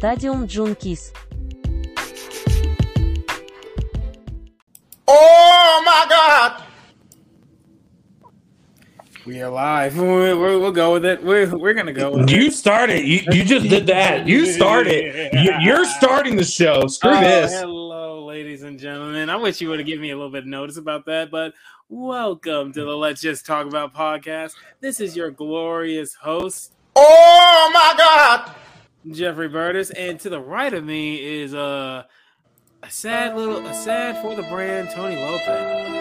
Stadium Junkies. Oh my God! We are live. We're, we're, we'll go with it. We're, we're gonna go with it. You started. You, you just did that. You started. You, you're starting the show. Screw Oh, this. Hello, ladies and gentlemen. I wish you would have given me a little bit of notice about that, but welcome to the Let's Just Talk About podcast. This is your glorious host, Oh my God! Jeffrey Burtis, and to the right of me is uh, a sad little, a sad for the brand, Tony Lopez.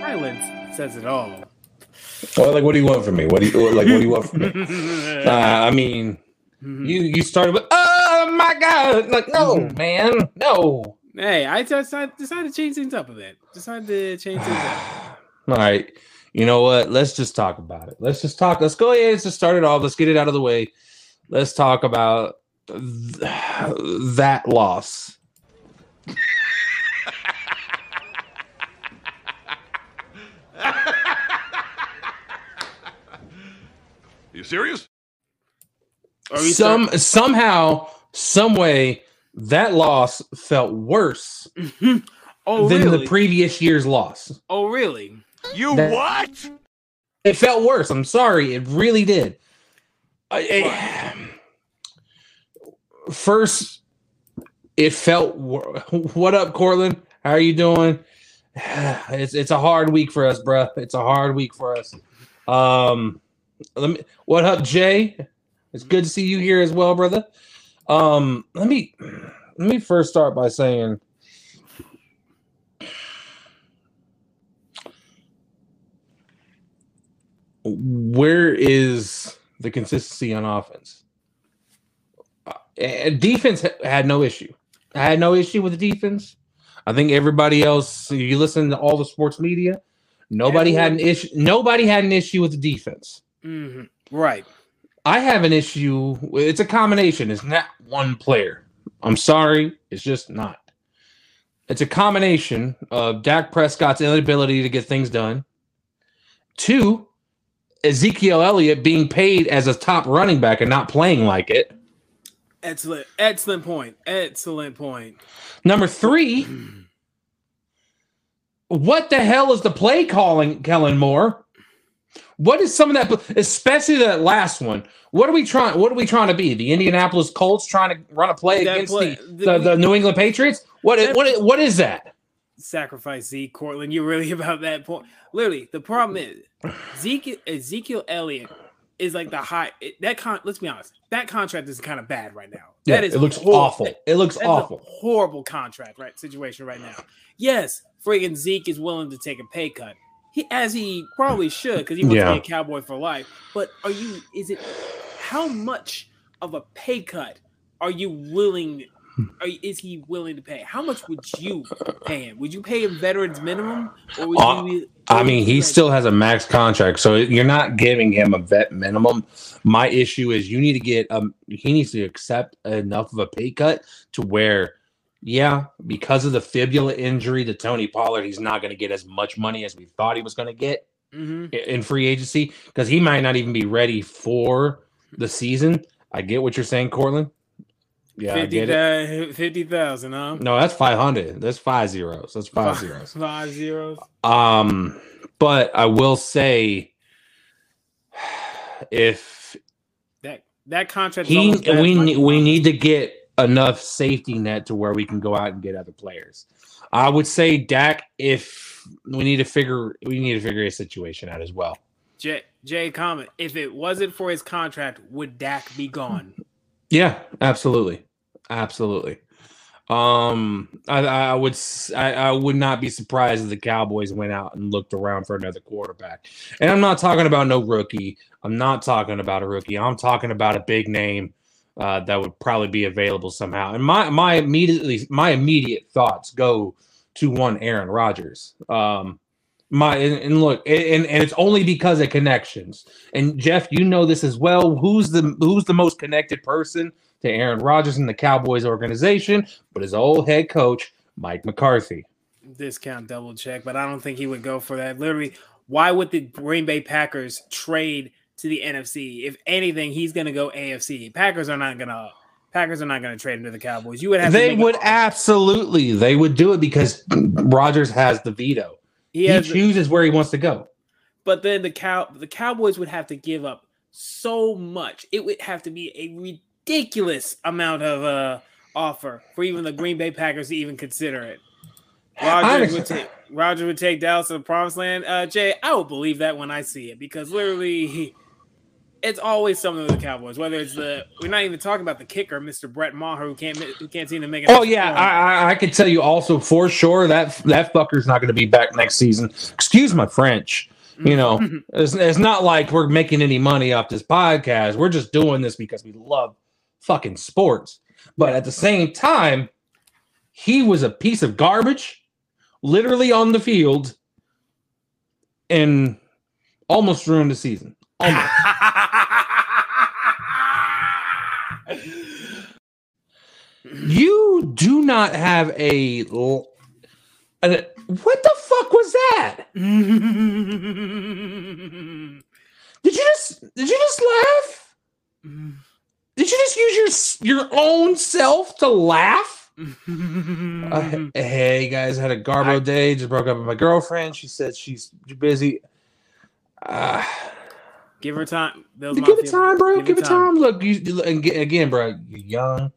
Silence says it all. Well, like, what do you want from me? What do you like? What do you want from me? Uh, I mean, you you started with, oh my god! Like, no, man, no. Hey, I just I decided to change things up a bit. Decided to change things up. All right. You know what? Let's just talk about it. Let's just talk. Let's go ahead. Let's just start it off. Let's get it out of the way. Let's talk about th- that loss. You serious? Are we Some somehow, some way, that loss felt worse oh than really? the previous year's loss. oh really? You That- what? It felt worse. I'm sorry. It really did. I, I- first, it felt. wor- What up, Cortland? How are you doing? It's it's a hard week for us, bruh. It's a hard week for us. Um, let me. What up, Jay? It's good to see you here as well, brother. Um, let me let me first start by saying where is the consistency on offense? Uh, defense had no issue. I had no issue with the defense. I think everybody else, you listen to all the sports media, nobody had an issue. Nobody had an issue with the defense. hmm Right. I have an issue. It's a combination. It's not one player. I'm sorry. It's just not. It's a combination of Dak Prescott's inability to get things done. Two, Ezekiel Elliott being paid as a top running back and not playing like it. Excellent. Excellent point. Excellent point. Number three, what the hell is the play calling, Kellen Moore? What is some of that, especially that last one? What are we trying? What are we trying to be? The Indianapolis Colts trying to run a play That against play- the, the- the, New England Patriots? What That- what what is that? Sacrifice Zeke, Cortland. You're really about that point. Literally, the problem is Zeke Ezekiel Elliott is like the high it- that con let's be honest. That contract is kind of bad right now. that is it looks hor- awful. It looks That's awful. a horrible contract, right? Situation right now. Yes, friggin' Zeke is willing to take a pay cut. He as he probably should because he wants Yeah. to be a cowboy for life. But are you? Is it how much of a pay cut are you willing? Are, is he willing to pay? How much would you pay him? Would you pay him veterans minimum, or would Uh, you? I mean, he still has a max contract, so you're not giving him a vet minimum. My issue is you need to get um he needs to accept enough of a pay cut to where, yeah, because of the fibula injury to Tony Pollard, he's not going to get as much money as we thought he was going to get Mhm. in free agency because he might not even be ready for the season. I get what you're saying, Cortland. Yeah, I Fifty get fifty thousand, huh? No, that's five hundred. That's five zeros. That's five Five- zeros. Five zeros. Um, but I will say, if That that contract. he we money. we need to get enough safety net to where we can go out and get other players. I would say Dak. If we need to figure, we need to figure a situation out as well. Jay, Jay comment. If it wasn't for his contract, would Dak be gone? Yeah, absolutely, absolutely. Um, I, I would I, I, would not be surprised if the Cowboys went out and looked around for another quarterback. And I'm not talking about no rookie. I'm not talking about a rookie. I'm talking about a big name uh, that would probably be available somehow. And my my immediately my immediate thoughts go to one Aaron Rodgers. Um, my and, and look, and, and it's only because of connections. And Jeff, you know this as well. Who's the who's the most connected person to Aaron Rodgers in the Cowboys organization? But his old head coach, Mike McCarthy. Discount double check, but I don't think he would go for that. Literally, why would the Green Bay Packers trade to the NFC. If anything, he's going to go AFC. Packers are not going to. Packers are not going to trade him to the Cowboys. You would have. They would absolutely. They would do it because Rodgers has the veto. He He, chooses where he wants to go. but then the cow the Cowboys would have to give up so much. It would have to be a ridiculous amount of uh offer for even the Green Bay Packers to even consider it. Rodgers would take Roger would take Dallas to the promised land. Uh Jay, I will believe that when I see it because literally it's always something with the Cowboys. Whether it's the we're not even talking about the kicker, Mr. Brett Maher, who can't who can't seem to make it. Oh yeah, I, I, I could tell you also for sure that that fucker's not going to be back next season. Excuse my French. You know, it's, it's not like we're making any money off this podcast. We're just doing this because we love fucking sports. But at the same time, he was a piece of garbage, literally on the field, and almost ruined the season. Almost. You do not have a. a- what the fuck was that? Did you just did you just laugh? Mm. Did you just use your your own self to laugh? Uh, hey guys, I had a garbo day. Just broke up with my girlfriend. She said she's busy. Uh, Give her time. Bills give it time, bro. Give Give, it it time. Look, you, you- again, again, bro. You're young.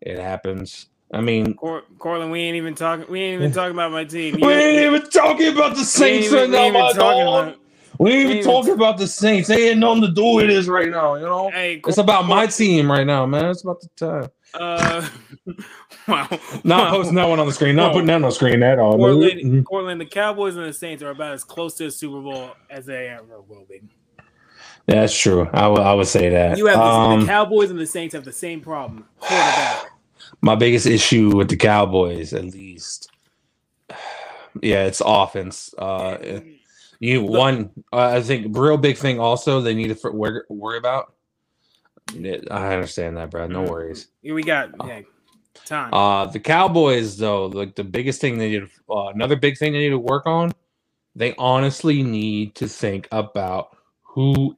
It happens. I mean, Cor- Corlin, we ain't even talking. We ain't even talking about my team. we ain't even talking about the Saints right we now, ain't my even talking dog. We ain't even talking about the Saints. They ain't nothing to do with this right now. You know, Hey, it's about my team right now, man. It's about the time. Uh, wow. Not Wow. posting that one on the screen. Not No. putting that on the screen at all. Cortland, Mhm. Cortland, the Cowboys and the Saints are about as close to the Super Bowl as they ever will be. That's true. I would- I would say that. You have the, Um, the Cowboys and the Saints have the same problem. My biggest issue with the Cowboys, at least, yeah, it's offense. Uh, you one, uh, I think, real big thing. Also, they need to worry, worry about. I understand that, Brad. No worries. Here we got yeah, time. Uh, the Cowboys, though, like the biggest thing they need, uh, another big thing they need to work on. They honestly need to think about who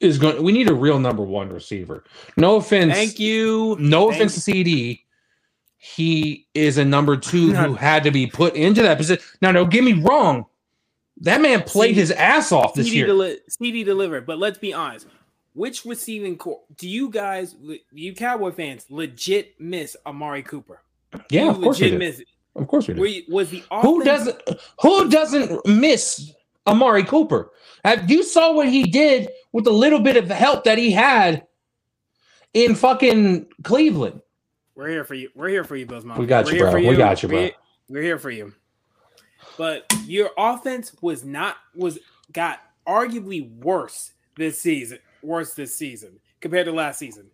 is going. We need a real number one receiver. No offense. Thank you. No Thank offense to CeeDee. He is a number two who had to be put into that position. Now, don't get me wrong. That man played CeeDee his ass off this CeeDee, year. deli- CeeDee delivered, but let's be honest. Which receiving corps do you guys, you Cowboy fans, legit miss Amari Cooper? yeah, You of course we legit miss it. Of course we did. You, was the Who doesn't? Who doesn't miss Amari Cooper? Have you saw what he did with the little bit of help that he had in fucking Cleveland? We're here for you. We're here for you, Bills. Mafia. We got We're you, bro. We got you, bro. We're, we're here for you. But your offense was not was got arguably worse this season. Worse this season compared to last season.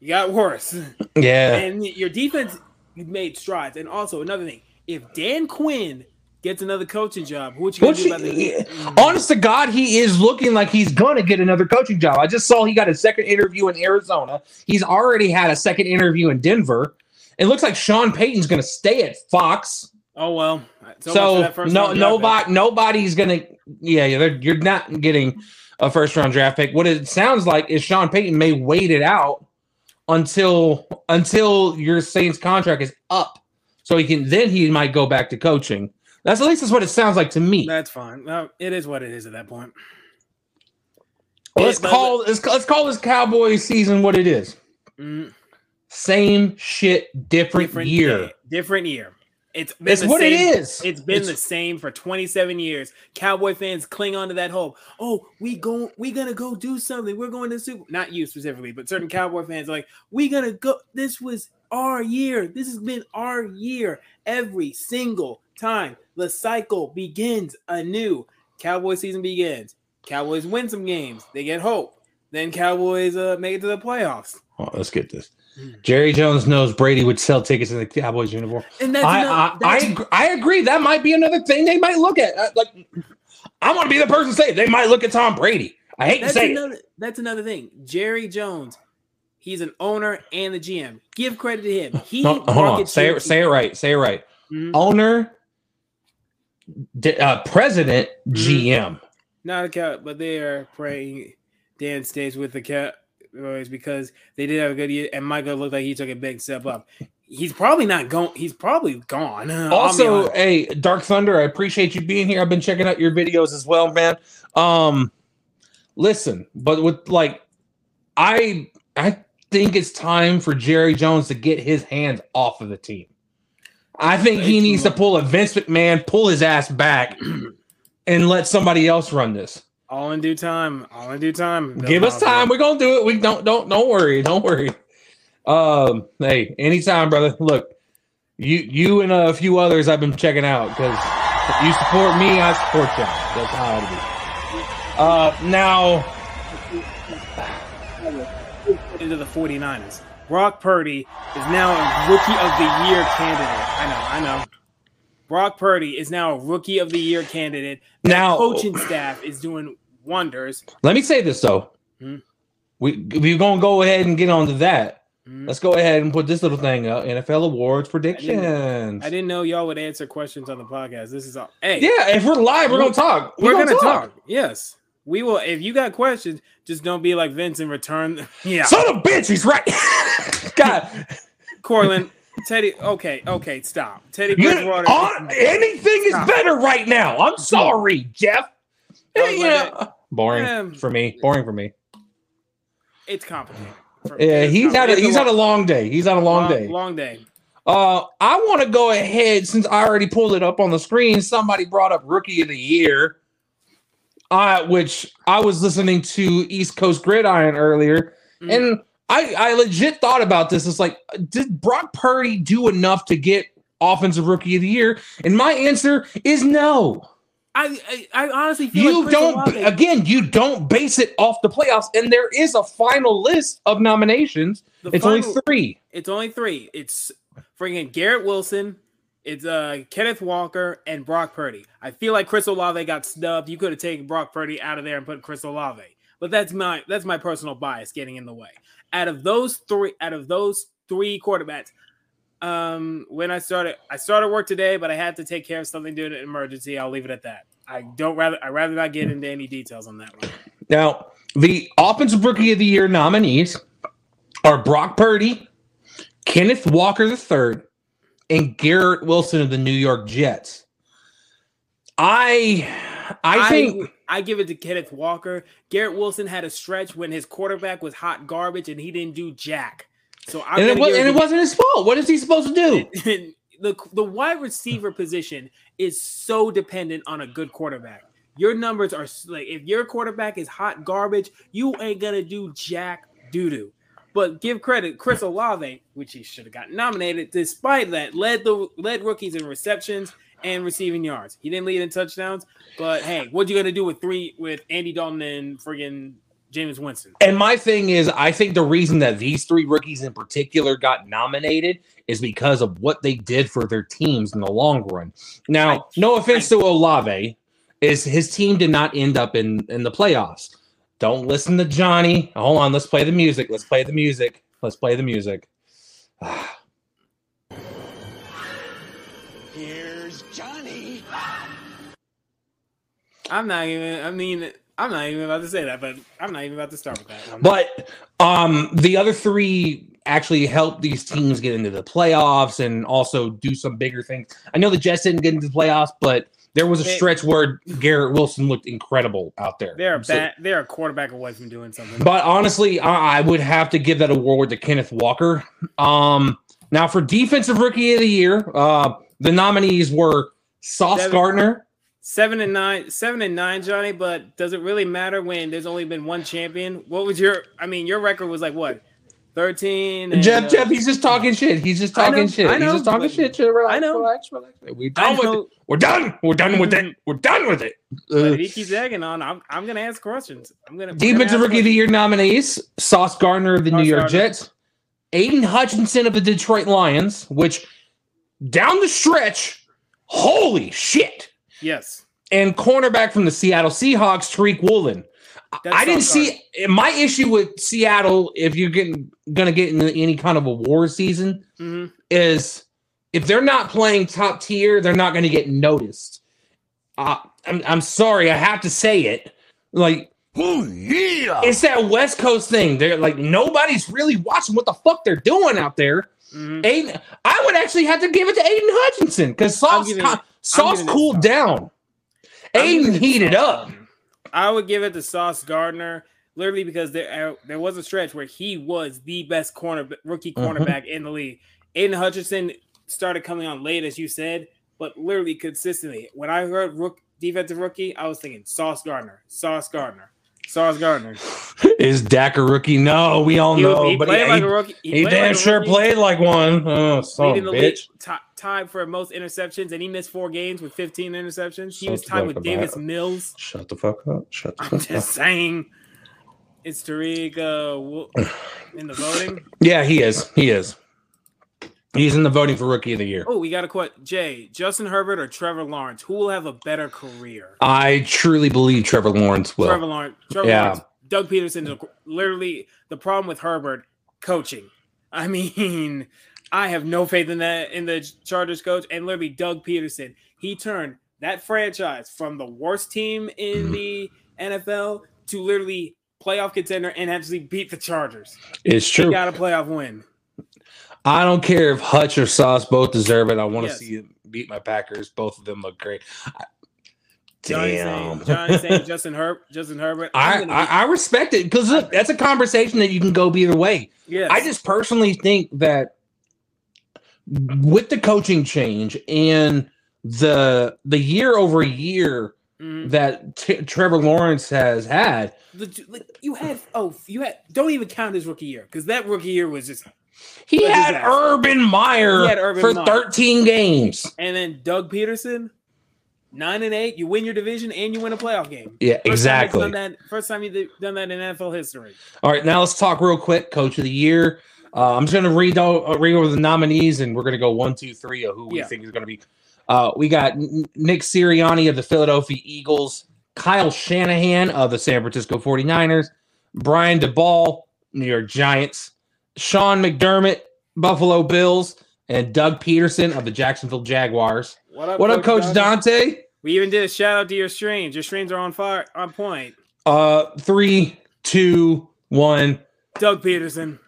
You got worse, Yeah, and your defense made strides. And also another thing, if Dan Quinn gets another coaching job, what you gonna do about honest to God, he is looking like he's gonna get another coaching job. I just saw he got a second interview in Arizona. He's already had a second interview in Denver. It looks like Sean Payton's gonna stay at Fox. Oh well. So, So, no, round draft pick. nobody, nobody's gonna. Yeah, yeah, you're not getting a first round draft pick. What it sounds like is Sean Payton may wait it out until until your Saints contract is up, so he can then he might go back to coaching. That's at least that's what it sounds like to me. That's fine. Well, it is what it is at that point. let's call let's, let's call this Cowboy season what it is. Mm, Same shit, different, year. day, different year. It's been It's the what it same- is. It's been It's- the same for 27 years. Cowboy fans cling on to that hope. Oh, we go, we gonna go do something. We're going to Super. Not you specifically, but certain Cowboy fans are like, we gonna go. This was our year. This has been our year. Every single time the cycle begins anew. Cowboy season begins. Cowboys win some games. They get hope. Then Cowboys uh, make it to the playoffs. Oh, let's get this. Jerry Jones knows Brady would sell tickets in the Cowboys uniform. And that's, I, another- I, I, that's- ag- I agree. That might be another thing they might look at. Uh, Like, I want to be the person to say it. they might look at Tom Brady. I hate That's to say it. That's another thing. Jerry Jones, he's an owner and the GM. Give credit to him. He No, hold on. Say it. Say it right. Say it right. Mhm. Owner, uh, president, Mhm. GM. Not a cow, but they are praying. Dan stays with the Cowboys because they did have a good year, and Michael looked like he took a big step up. He's probably not going. He's probably gone. Also, hey, Dark Thunder, I appreciate you being here. I've been checking out your videos as well, man. Um, listen, but with like, I I think it's time for Jerry Jones to get his hands off of the team. I think he needs to pull a Vince McMahon, pull his ass back, and let somebody else run this. All in due time. All in due time. Give us time. We're gonna do it. We don't don't don't worry. Don't worry. Um, hey, anytime, brother. Look, you you and a few others I've been checking out because you support me, I support y'all. That's how it is. Uh, now into the 49ers. Brock Purdy is now a rookie of the year candidate. I know, I know. Brock Purdy is now a rookie of the year candidate. Now- coaching staff is doing wonders. let me say this though. Hmm. We we're gonna go ahead and get onto that. Hmm. Let's go ahead and put this little thing up. NFL awards predictions. I didn't know y'all would answer questions on the podcast. This is all. Hey, Yeah, if we're live, we're gonna talk. we're, gonna, talk. Yes, we will. If you got questions, just don't be like Vince and return. Yeah, Son of bitch, he's right. God, Corlin, Teddy. Okay, okay, stop. Teddy You, Bridgewater. on, anything is better right now. I'm sorry, Jeff. That was you like boring Um, for me. Boring for me. it's complicated. For- Yeah, it's he's had a, he's had a long day. He's had a long, day. Long day. Uh, I want to go ahead since I already pulled it up on the screen. Somebody brought up Rookie of the Year, uh, which I was listening to East Coast Gridiron earlier, Mm. and I I legit thought about this. It's like, did Brock Purdy do enough to get Offensive Rookie of the Year? And my answer is no. I, I, I honestly feel you like don't Olave- again you don't base it off the playoffs and there is a final list of nominations the it's final- only three It's only three. It's freaking Garrett Wilson. It's uh Kenneth Walker and Brock Purdy. I feel like Chris Olave got snubbed. You could have taken Brock Purdy out of there and put Chris Olave. But that's my that's my personal bias getting in the way. Out of those three, out of those three quarterbacks, um, when I started, I started work today, but I had to take care of something due to an emergency. I'll leave it at that. I don't rather I rather not get into any details on that one. now the offensive rookie of the year nominees are brock purdy kenneth walker III, and garrett wilson of the new york jets i i think I give it to Kenneth Walker. Garrett Wilson had a stretch when his quarterback was hot garbage and he didn't do jack. So I'm and, it, was, and it wasn't his fault what is he supposed to do the the wide receiver position is so dependent on a good quarterback. Your numbers are like if your quarterback is hot garbage, you ain't gonna do jack doo doo. But give credit, Chris Olave, which he should have gotten nominated, despite that, led the led rookies in receptions and receiving yards. He didn't lead in touchdowns, but hey, what you gonna do with three with Andy Dalton and friggin' Jameis Winston? And my thing is, I think the reason that these three rookies in particular got nominated is because of what they did for their teams in the long run. Now, I- no offense to Olave, is his team did not end up in in the playoffs. Don't listen to Johnny. Hold on, let's play the music. Let's play the music. Let's play the music. Here's Johnny. I'm not even. I mean, I'm not even about to say that, but I'm not even about to start with that. one. But um the other three actually helped these teams get into the playoffs and also do some bigger things. I know the Jets didn't get into the playoffs, but there was a They- stretch where Garrett Wilson looked incredible out there. They're a So- bad. They're a quarterback away from doing something. but honestly, I, I would have to give that award to Kenneth Walker. Um, now for defensive rookie of the year, uh, the nominees were Sauce Devin- Gardner. Seven and nine, seven and nine, Johnny. But does it really matter when there's only been one champion? What was your? I mean, your record was like what, thirteen? and, Jeff, uh, Jeff, he's just talking shit. He's just I talking know, shit. I know, he's just talking but- shit. Chill, relax, I know. relax, relax. We're I done with it. We're done. We're done with it. We're done with it. but if he keeps egging on, I'm, I'm gonna ask questions. I'm gonna we're gonna defensive ask rookie of the year nominees: Sauce Gardner of the New York Gardner. Jets, Aidan Hutchinson of the Detroit Lions, which down the stretch, holy shit. Yes, and cornerback from the Seattle Seahawks, Tariq Woolen. That's I didn't Sauce see my issue with Seattle. If you're getting gonna get into any kind of a war season, hmm is if they're not playing top tier, they're not going to get noticed. Uh, I'm I'm sorry, I have to say it. Like Ooh, yeah. It's that West Coast thing. They're like nobody's really watching what the fuck they're doing out there. Mhm. Aidan, I would actually have to give it to Aidan Hutchinson because Sauce, giving co- it- Sauce cooled down. Aidan heated up. I would give it to Sauce Gardner, literally because there uh, there was a stretch where he was the best corner rookie Mhm. cornerback in the league. Aidan Hutchinson started coming on late, as you said, but literally consistently. When I heard rook, defensive rookie, I was thinking Sauce Gardner, Sauce Gardner, Sauce Gardner. Is Dak a rookie? No, we all He, know, he but played he, like a rookie. he played damn like sure rookie. played like one. Oh, son of leading a league, bitch. ti- tied for most interceptions, and he missed four games with 15 interceptions. He Shut was tied with Davis Matt. Mills. Shut the fuck up. Shut the I'm fuck up. just saying, it's Tariq uh, in the voting. Yeah, he is. He is. He's in the voting for rookie of the year. Oh, we got a quote. Jay, Justin Herbert or Trevor Lawrence? Who will have a better career? I truly believe Trevor Lawrence will. Trevor Lawrence. Trevor Yeah. Lawrence. Doug Pederson. Literally, the problem with Herbert coaching. I mean, I have no faith in that in the Chargers coach. And literally, Doug Pederson. He turned that franchise from the worst team in Mhm. the NFL to literally playoff contender and actually beat the Chargers. It's He true. got a playoff win. I don't care if Hutch or Sauce both deserve it. I want to Yes. see him beat my Packers. Both of them look great. I- Johnny Damn. saying, Johnny saying Justin Herb, Justin Herbert. I'm I, I, be- I respect it because look, that's a conversation that you can go either way. yes. I just personally think that with the coaching change and the the year over year Mhm. that T- Trevor Lawrence has had, The- like, you had oh you had don't even count his rookie year because that rookie year was just he had. Urban Meyer had Urban for Meyer. 13 games. and then Doug Pederson nine and eight you win your division and you win a playoff game Yeah, First exactly. done that, first time you've done that in NFL history All right, now let's talk real quick. Coach of the year. Uh, I'm just going to read uh, read over the nominees, and we're going to go one, two, three of who we Yeah. think is going to be. Uh, we got Nick Sirianni of the Philadelphia Eagles, Kyle Shanahan of the San Francisco 49ers, Brian Daboll, New York Giants, Sean McDermott, Buffalo Bills, and Doug Pederson of the Jacksonville Jaguars. what up What up, Coach Dante? Dante? we even did a shout out to your streams your streams are on fire on point Uh, three, two, one. Doug Pederson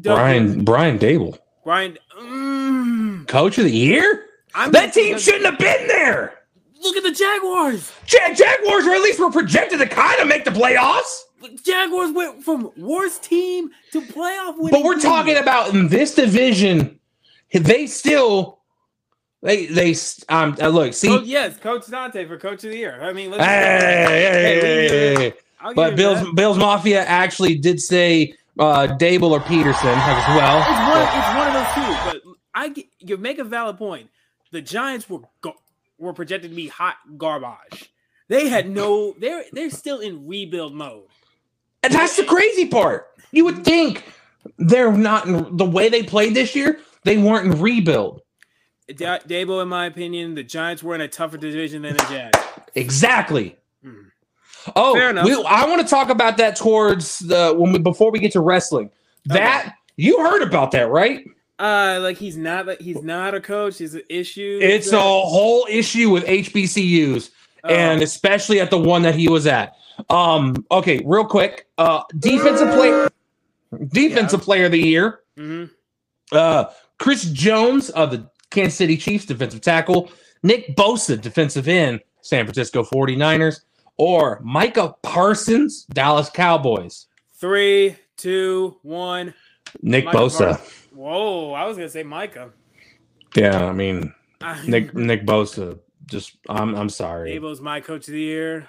Doug Brian Pederson. Brian Daboll, Brian mm, Coach of the Year. I'm That team shouldn't have been there. look at the Jaguars Jag- Jaguars, or at least were projected to kind of make the playoffs. Jaguars went from worst team to playoff winning But we're talking about in this division, they still they they um uh, look see. Oh yes, Coach Dante for Coach of the Year. I mean, Hey, hey, hey, hey, hey, hey. But Bills that. Bills Mafia actually did say uh Daboll or Pederson as well. It's one, it's one of those two. But I get, you make a valid point. The Giants were go, were projected to be hot garbage. They had no. They're they're still in rebuild mode. And that's the crazy part. You would think they're not in the way they played this year. They weren't in rebuild. Da- Daboll, in my opinion, the Giants were in a tougher division than the Jags. Exactly. Hmm. Oh, Fair enough. we, I want to talk about that towards the when we before we get to wrestling. That you heard about that, right? Uh, like he's not he's not a coach. He's an issue. It's a whole issue with HBCUs, Oh. and especially at the one that he was at. Um, okay, real quick. Uh, defensive player, defensive player of the year. Mhm. Uh, Chris Jones of the Kansas City Chiefs, defensive tackle. Nick Bosa, defensive end, San Francisco 49ers. Or Micah Parsons, Dallas Cowboys. three, two, one. Nick Micah Bosa. Parsons. Whoa, I was gonna say Micah. Yeah, I mean Nick Nick Bosa. Just I'm I'm sorry. Daboll's my coach of the year.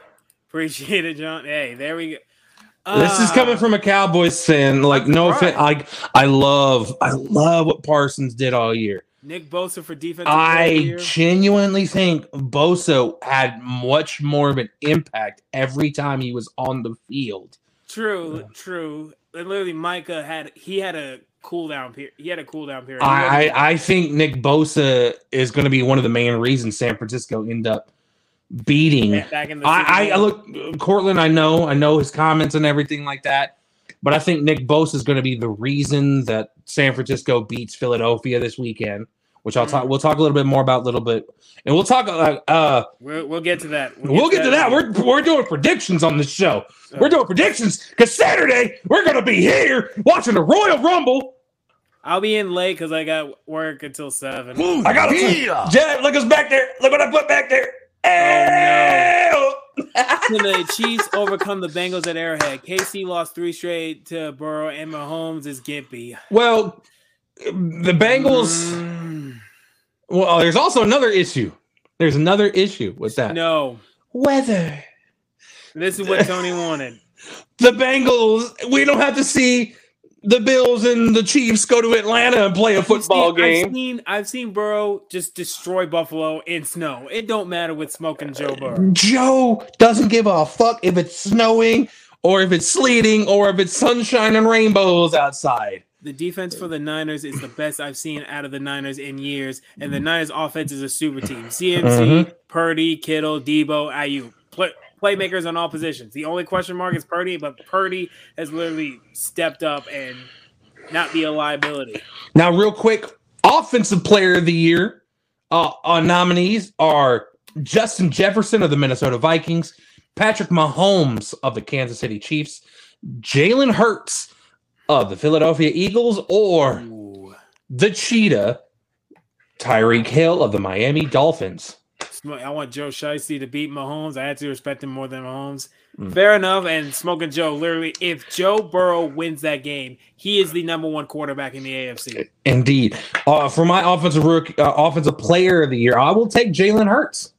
Appreciate it, John. Hey, there we go. This is coming from a Cowboys fan. Like, no offense. I I love I love what Parsons did all year. Nick Bosa for defensive. player of the I genuinely think Bosa had much more of an impact every time he was on the field. True, true. And literally, Micah had he had a cool down period. He had a cool down period. I, I I think Nick Bosa is going to be one of the main reasons San Francisco end up beating. back in the I, I, I look Cortland. I know I know his comments and everything like that, but I think Nick Bose is going to be the reason that San Francisco beats Philadelphia this weekend. which I'll talk. We'll talk a little bit more about a little bit, and we'll talk. Uh, uh We'll, we'll get to that. we'll get to that. We're we're doing predictions on this show. We're doing predictions because Saturday we're gonna be here watching the Royal Rumble. I'll be in late because I got work until seven. I got Yeah. Jed, look us back there. Look what I put back there. Hey! Can the Chiefs overcome the Bengals at Arrowhead? KC lost three straight to Burrow, and Mahomes is gimpy. Well, the Bengals. Mm, Well, there's also another issue. There's another issue with that. no, Weather. this is what Tony wanted. The Bengals. We don't have to see the Bills and the Chiefs go to Atlanta and play a football I've game. seen, I've seen Burrow just destroy Buffalo in snow. It don't matter with smoking Joe Burrow. Joe doesn't give a fuck if it's snowing or if it's sleeting or if it's sunshine and rainbows outside. The defense for the Niners is the best I've seen out of the Niners in years, and the Niners offense is a super team. CMC, Mhm. Purdy, Kittle, Deebo, Aiyuk, play, playmakers on all positions. The only question mark is Purdy, but Purdy has literally stepped up and not be a liability. Now, real quick, offensive player of the year uh, uh, nominees are Justin Jefferson of the Minnesota Vikings, Patrick Mahomes of the Kansas City Chiefs, Jalen Hurts of the Philadelphia Eagles, or Ooh. the Cheetah, Tyreek Hill of the Miami Dolphins. I want Joe Shiesty to beat Mahomes. I had to respect him more than Mahomes. Mm. Fair enough. And Smoking Joe, literally, if Joe Burrow wins that game, he is the number one quarterback in the AFC. Indeed. Uh, for my offensive rookie, uh, offensive player of the year, I will take Jalen Hurts.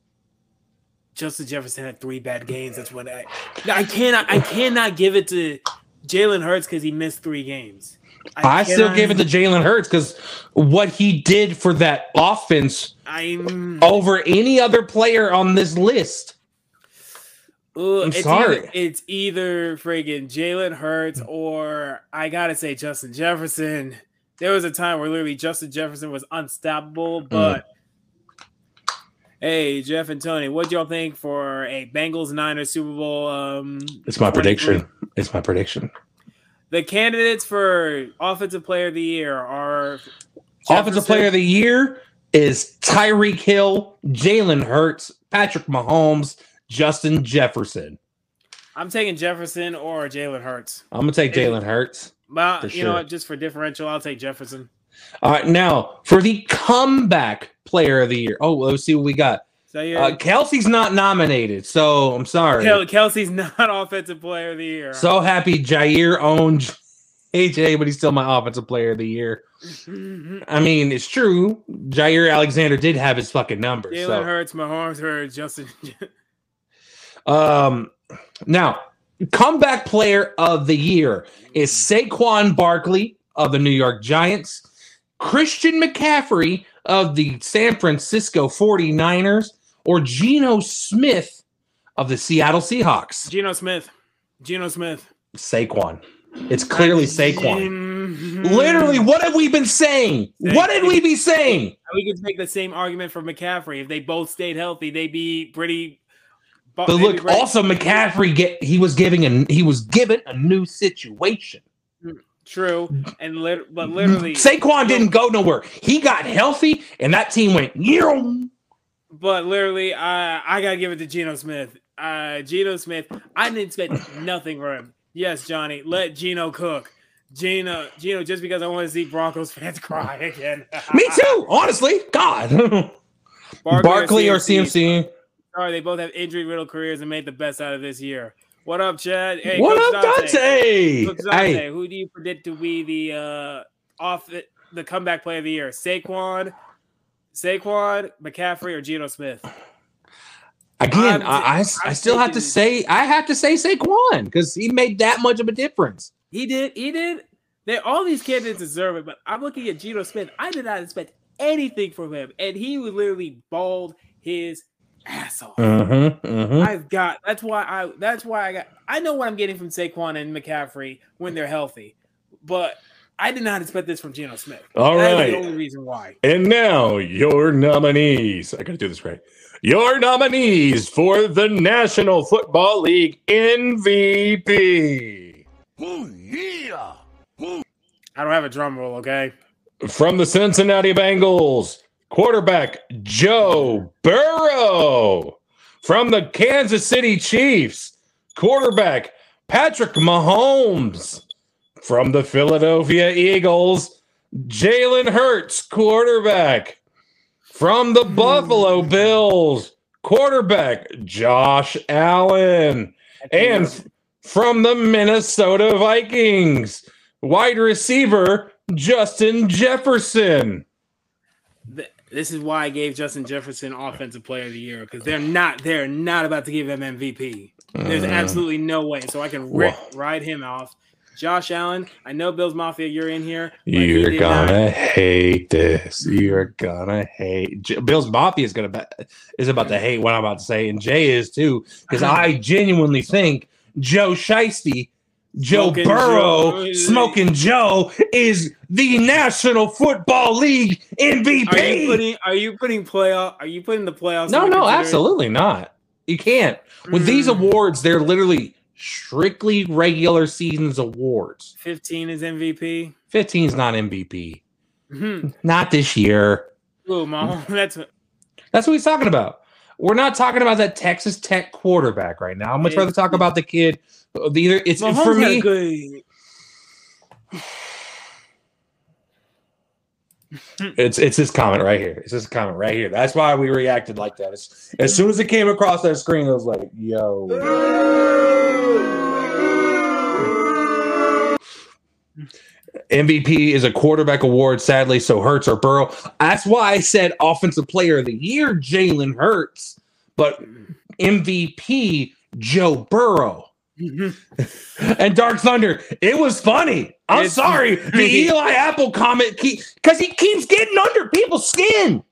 Justin Jefferson had three bad games. That's what I I cannot I cannot give it to Jalen Hurts because he missed three games. I, still cannot- give it to Jalen Hurts because what he did for that offense I'm over any other player on this list. I'm it's sorry. Either, it's either friggin' Jalen Hurts or I gotta say Justin Jefferson. There was a time where literally Justin Jefferson was unstoppable, Mm. but hey, Jeff and Tony, what y'all think for a Bengals Niners Super Bowl? Um, It's my prediction. It's my prediction. The candidates for Offensive Player of the Year are Offensive player of the year is Tyreek Hill, Jalen Hurts, Patrick Mahomes, Justin Jefferson. I'm taking Jefferson or Jalen Hurts. I'm gonna take Jalen Hurts. Well, you know what? Just for differential, I'll take Jefferson. All right, now for the comeback player of the year. Oh, let's see what we got. Uh, Kelce's not nominated, so I'm sorry. Kel- Kelce's not Offensive Player of the Year. So happy Jaire owned AJ, but he's still my offensive player of the year. I mean, it's true. Jaire Alexander did have his fucking numbers. Jalen So. Hurts, Mahomes Hurts, Justin. Um, now, comeback player of the year is Saquon Barkley of the New York Giants, Christian McCaffrey of the San Francisco 49ers, or Geno Smith of the Seattle Seahawks. Geno Smith. Geno Smith. Saquon. It's clearly Saquon. Literally, what have we been saying? What did we be saying? We could make the same argument for McCaffrey. If they both stayed healthy, they'd be pretty. But look, also McCaffrey get he was giving a he was given a new situation. Mm, true, and lit- but literally, Saquon didn't go nowhere. He got healthy, and that team went. "Yeow." But literally, I I gotta give it to Geno Smith. Uh, Geno Smith. I didn't expect nothing from him. Yes, Johnny, let Geno cook. Geno, Geno, just because I want to see Broncos fans cry again. Me too. Honestly, God, Barkley or CMC. Sorry, they both have injury riddled careers and made the best out of this year. What up, Chad? Hey, what Coach up, Dante? Dante? Dante, Hey, who do you predict to be the uh off the comeback player of the year? Saquon, Saquon, McCaffrey, or Geno Smith? again, I'm- I, I, I still have to say I have to say Saquon because he made that much of a difference. He did. He did. They all these candidates deserve it, but I'm looking at Geno Smith. I did not expect anything from him, and he literally balled his ass off. Mm-hmm, mm-hmm. I've got. That's why I. That's why I got. I know what I'm getting from Saquon and McCaffrey when they're healthy, but I did not expect this from Geno Smith. All That is right. the only reason why. And now your nominees. I gotta do this right. Your nominees for the National Football League MVP. Oh, yeah. I don't have a drum roll. Okay. From the Cincinnati Bengals, quarterback Joe Burrow. From the Kansas City Chiefs, quarterback Patrick Mahomes. From the Philadelphia Eagles, Jalen Hurts, quarterback. From the Buffalo Bills, quarterback Josh Allen. And f- from the Minnesota Vikings, wide receiver Justin Jefferson. This is why I gave Justin Jefferson Offensive Player of the Year because they're not they're not about to give him MVP. There's Mm. absolutely no way. So I can ri- ride him off. Josh Allen, I know Bills Mafia, you're in here. You're gonna hate this. You're gonna hate. J- Bill's Mafia is gonna be, is about to hate what I'm about to say, and Jay is too, because I genuinely think Joe Shiesty, Joe Smoking Burrow, Joe. smoking Joe is the National Football League MVP. Are you putting are you putting playoff are you putting the playoffs? no, no, absolutely not. You can't. With these Mm. awards, they're literally strictly regular seasons awards. 15 is MVP. 15 is not MVP. Hmm. Not this year. Ooh, Mahomes, that's That's what he's talking about. We're not talking about that Texas Tech quarterback right now. I'd much rather talk about the kid. either it's Mahomes for me. good It's it's this comment right here. It's this comment right here. That's why we reacted like that. As, as soon as it came across that screen, I was like, "Yo." MVP is a quarterback award, sadly. So Hurts or Burrow. That's why I said Offensive Player of the Year, Jalen Hurts, but MVP Joe Burrow. Mm-hmm. and Dark Thunder. It was funny. I'm It's- sorry. The Eli Apple comment because he keeps getting under people's skin.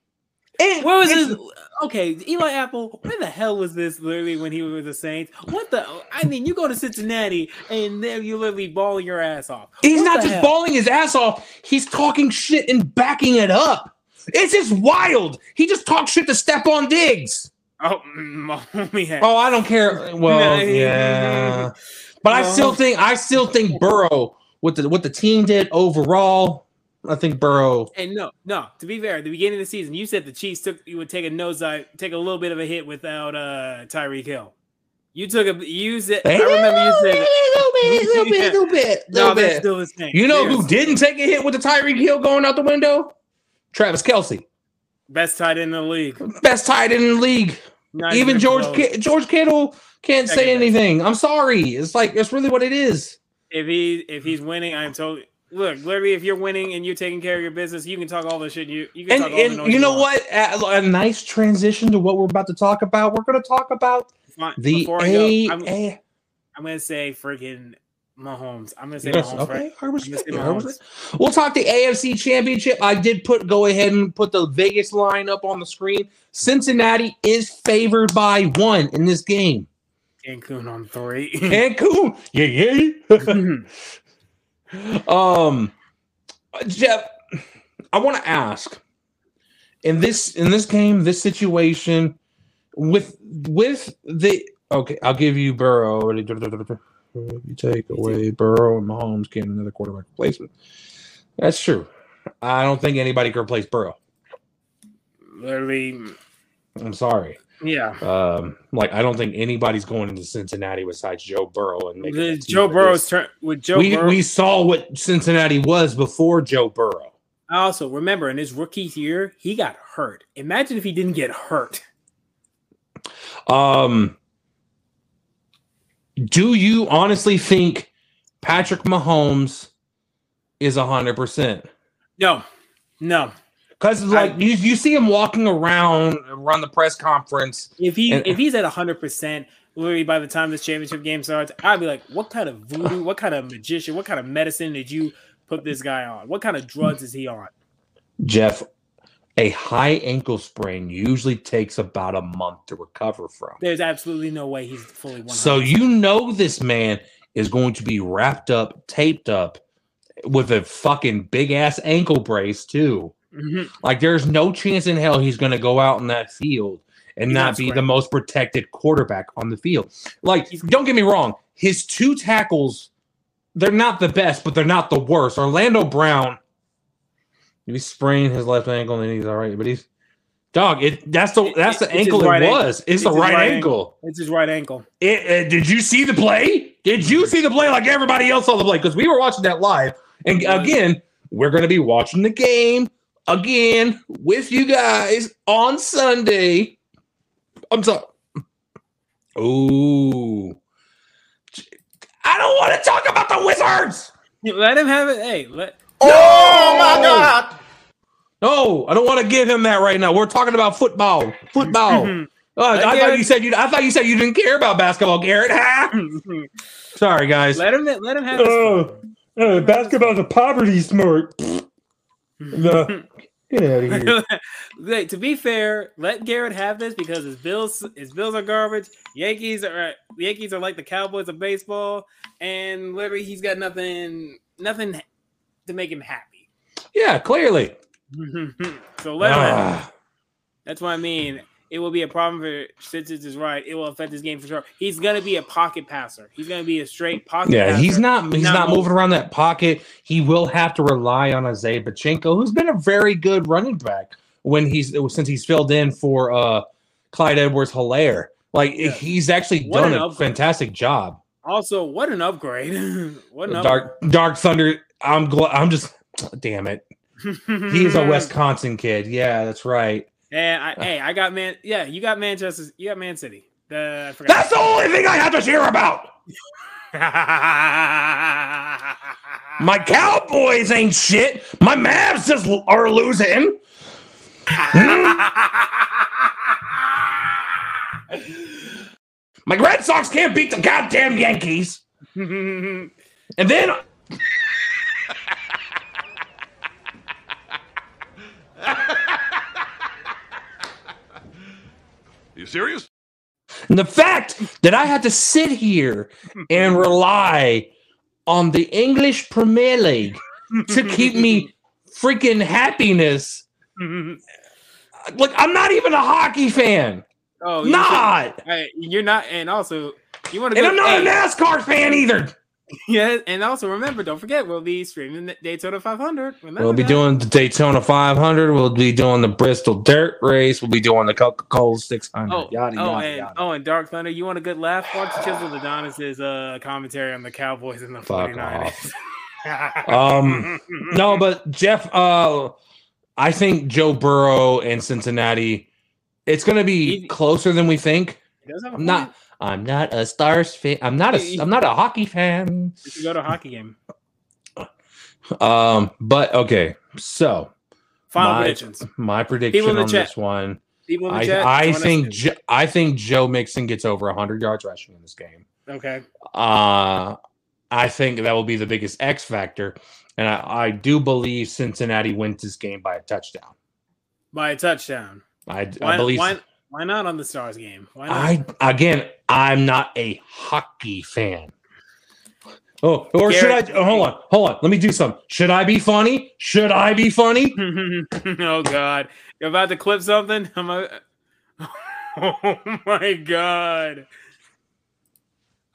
And Where was this? Okay, Eli Apple. Where the hell was this? Literally, when he was with the Saints. What the? I mean, you go to Cincinnati and there you literally balling your ass off. He's What not just hell? balling his ass off. He's talking shit and backing it up. It's just wild. He just talks shit to step on digs. Oh, mm, yeah. Oh, I don't care. Well, yeah, but I still think I still think Burrow what the what the team did overall. I think Burrow. And no, no. To be fair, at the beginning of the season, you said the Chiefs took you would take a nosedive, take a little bit of a hit without uh Tyreek Hill. You took a you said. I remember you said. a little bit, a little bit, a little bit, No, little bit. still the same. You know who didn't take a hit with the Tyreek Hill going out the window? Travis Kelce, best tight end in the league? best tight end in the league. Not Even George. George Kittle can't say anything. I'm sorry. It's like it's really what it is. If he if he's winning, I'm totally look. Literally, if you're winning and you're taking care of your business, you can talk all the shit. You you can And, talk all the and noise you know want. what? A, a nice transition to what we're about to talk about. We're going to talk about Fine, the Before I A. go, I'm, A- I'm gonna say freaking Mahomes. I'm gonna say Yes, Mahomes. okay, Right? I gonna say respect- We'll talk the AFC Championship. I did put go ahead and put the Vegas line up on the screen. Cincinnati is favored by one in this game. Cancun on three. Cancun, yeah, yeah. um, Jeff, I want to ask in this in this game, this situation with with the okay, I'll give you Burrow. You take away Burrow and Mahomes getting another quarterback replacement. That's true. I don't think anybody can replace Burrow. Literally, I'm sorry. Yeah. Um, like I don't think anybody's going into Cincinnati besides Joe Burrow and The, Joe Burrow's turn with Joe we Burrow. we saw what Cincinnati was before Joe Burrow. also remember in his rookie year, he got hurt. Imagine if he didn't get hurt. Um, do you honestly think Patrick Mahomes is hundred percent? No, no. Because like you, you see him walking around around the press conference. If he And- if he's at hundred percent, literally by the time this championship game starts, I'd be like, what kind of voodoo, what kind of magician, what kind of medicine did you put this guy on? What kind of drugs is he on? Jeff, a high ankle sprain usually takes about a month to recover from. There's absolutely no way he's fully one. So you know this man is going to be wrapped up, taped up with a fucking big ass ankle brace too. Mhm. Like there's no chance in hell he's going to go out in that field and He's not be the most protected quarterback on the field. Like He's- don't get me wrong, his two tackles they're not the best, but they're not the worst. Orlando Brown He sprained his left ankle, and he's all right. But he's dog. It that's the that's the it's ankle right it was. It's, It's the right, right ankle. It's his right ankle. It, uh, did you see the play? Did you see the play like everybody else saw the play? Because we were watching that live. And again, we're going to be watching the game again with you guys on Sunday. I'm sorry. Ooh. I don't want to talk about the Wizards. Let him have it. Hey, let Oh my God. No, I don't want to give him that right now. We're talking about football. Football. Oh, I, Let thought Garrett- you said you. I thought you said you didn't care about basketball, Garrett. Ha! Sorry, guys. let him let him have his Oh, uh, basketball's a poverty sport. No. Get out of here. Wait, to be fair, let Garrett have this because his Bills his Bills are garbage. Yankees are Yankees are like the Cowboys of baseball, and literally he's got nothing nothing to make him happy. Yeah, clearly. so let him. Ah, That's what I mean. It will be a problem for since it is right. It will affect his game for sure. He's gonna be a pocket passer. He's gonna be a straight pocket. yeah, passer. he's not. He's Not not moving. around that pocket. He will have to rely on Isiah Pacheco, who's been a very good running back when he's since he's filled in for uh Clyde Edwards Helaire. Like Yeah. he's actually What done a upgrade. fantastic job. Also, what an upgrade! what an Dark Dark Thunder. I'm glad. I'm just. Damn it. he's a Wisconsin kid. Yeah, that's right. And I, hey, I got man. Yeah, you got Manchester. You got Man City. Forgot. That's the only thing I have to share about. My Cowboys ain't shit. My Mavs just are losing. My Red Sox can't beat the goddamn Yankees. And then You serious? And the fact that I had to sit here and rely on the English Premier League to keep me freaking happiness. Like, I'm not even a hockey fan. oh, you Not. said- hey, you're not, and also you want to. And I'm not hey, a NASCAR fan either. Yeah, and also remember, don't forget, we'll be streaming the Daytona 500. Remember We'll be that. doing the Daytona 500. We'll be doing the Bristol Dirt Race. We'll be doing the Coca Cola 600. Oh, yada, oh, yada, and yada. oh, and Dark Thunder, you want a good laugh? Watch Chisel Adonis's uh commentary on the Cowboys and the Fuck 49ers. Um, no, but Jeff, uh, I think Joe Burrow and Cincinnati, it's going to be Easy. closer than we think. He does have a I'm not. I'm not a Stars fan. I'm not a. I'm not a hockey fan. Should go to a hockey game. Um, but okay. So Final My- predictions. my prediction People in the on chat, this one, People in the I, chat. I think jo- I think Joe Mixon gets over 100 yards rushing in this game. okay. Uh, I think that will be the biggest X factor, and I, I do believe Cincinnati wins this game by a touchdown. By a touchdown. I, Why, I believe. why, why not on the Stars game? Why not? I again, I'm not a hockey fan. Oh, or should I? Oh, hold on, hold on. Let me do something. Should I be funny? Should I be funny? oh God, you're about to clip something. I'm a... Oh my God.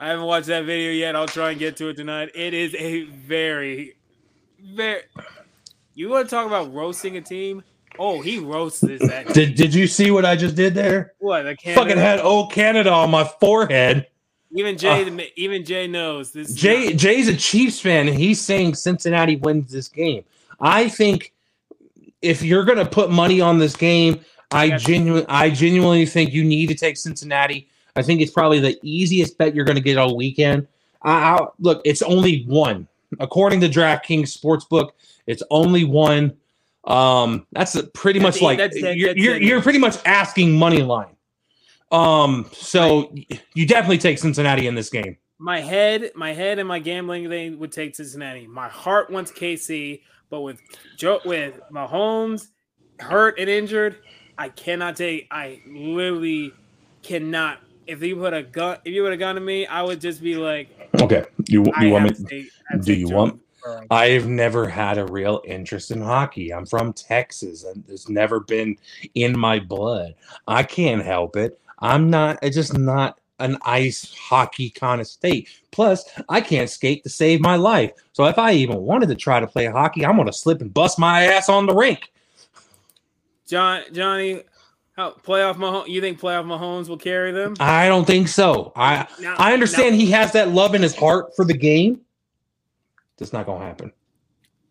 I haven't watched that video yet. I'll try and get to it tonight. It is a very, very. You want to talk about roasting a team? Oh, he roasted that. Did Did you see what I just did there? what? The Fucking had old Canada on my forehead. Even uh, Jay, even Jay knows this. Jay not- Jay's a Chiefs fan, and he's saying Cincinnati wins this game. I think if you're gonna put money on this game, I genuinely, I genuinely think you need to take Cincinnati. I think it's probably the easiest bet you're gonna get all weekend. I, I, look, it's only one according to DraftKings Sportsbook. It's only one. Um, that's a- pretty That's much like that's- that- you're, that's you're, it. you're pretty much asking money line. Um, so you definitely take Cincinnati in this game. my head, my head, and my gambling thing would take Cincinnati. My heart wants KC, but with Joe, with Mahomes hurt and injured, I cannot take. I literally cannot. If you put a gun, if you put a gun to me, I would just be like, Okay, you I you want me? take- I have to do you Joe want- Burrow. I've never had a real interest in hockey. I'm from Texas, and it's never been in my blood. I can't help it. I'm not. It's just not an ice hockey kind of state. Plus, I can't skate to save my life. So if I even wanted to try to play hockey, I'm gonna slip and bust my ass on the rink. John Johnny, how playoff Mahomes? You think playoff Mahomes will carry them? I don't think so. I Now- I understand now, he has that love in his heart for the game. That's not gonna happen.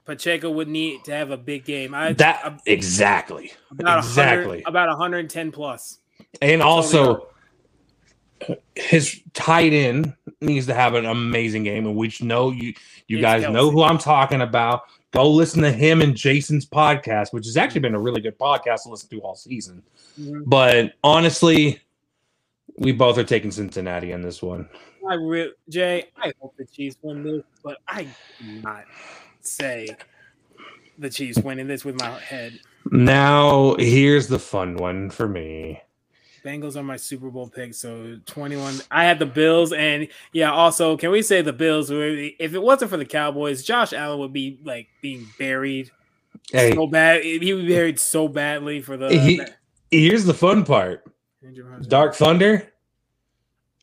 Pacheco would need to have a big game. I That exactly. about exactly. about 110 plus. And we also, his tight end needs to have an amazing game, and we know you. You It's guys know who I'm talking about. Go listen to him and Jason's podcast, which has actually been a really good podcast to listen to all season. Mm-hmm. But honestly, we both are taking Cincinnati in this one. I re- Jay, I hope the Chiefs win this, but I do not say the Chiefs winning this with my head. Now, here's the fun one for me. Bengals are my Super Bowl pick, so 21. I had the Bills, and yeah, also, can we say the Bills? were- If it wasn't for the Cowboys, Josh Allen would be like being buried Hey, so bad. He would be buried so badly for the He- here's the fun part. Dark Thunder.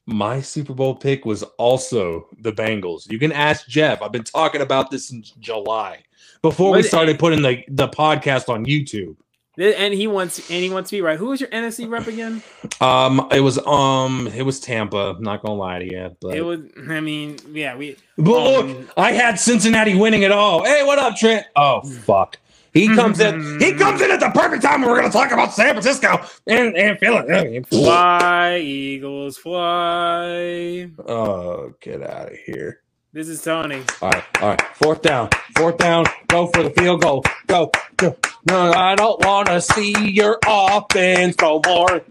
My Super Bowl pick was also the Bengals. You can ask Jeff. I've been talking about this since July before we started putting the, the podcast on YouTube. And he wants and he wants to be right. Who was your NFC rep again? Um, it was um, it was Tampa. I'm not gonna lie to you, but It was. I mean, yeah, we. but look, um, I had Cincinnati winning it all. Hey, what up, Trent? Oh fuck. He comes in. Mm-hmm. He comes in at the perfect time. when We're going to talk about San Francisco and and Philadelphia. Fly, Eagles, fly. Oh, get out of here. This is Tony. All right, all right. Fourth down, fourth down. Go for the field goal. Go, go. No, I don't want to see your offense no more.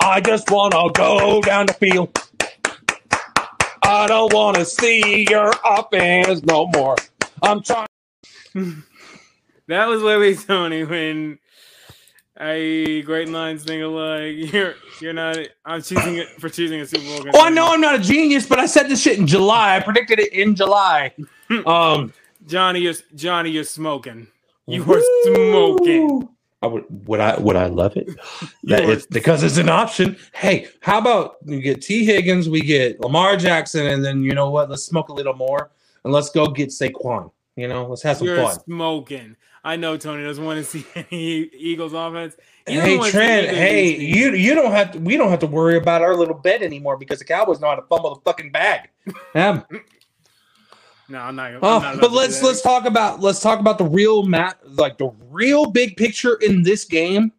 I just want to go down the field. I don't want to see your offense no more. I'm trying. That was literally Tony when I great lines think alike. You're you're not. I'm choosing it for choosing a Super Bowl. against Oh, I know. I'm not a genius, but I said this shit in July. I predicted it in July. Um, Johnny, you're Johnny, you're smoking. You were smoking. I would would I would I love it? That it's because it's an option. Hey, how about we get T Higgins, we get Lamar Jackson, and then you know what? Let's smoke a little more and let's go get Saquon. You know, let's have some You're fun. smoking. I know Tony doesn't want to see any Eagles offense. You Hey Trent, hey, you you don't have to we don't have to worry about our little bet anymore because the Cowboys know how to fumble the fucking bag. Um, No, I'm not. I'm Oh, not but to let's let's talk about let's talk about the real mat like the real big picture in this game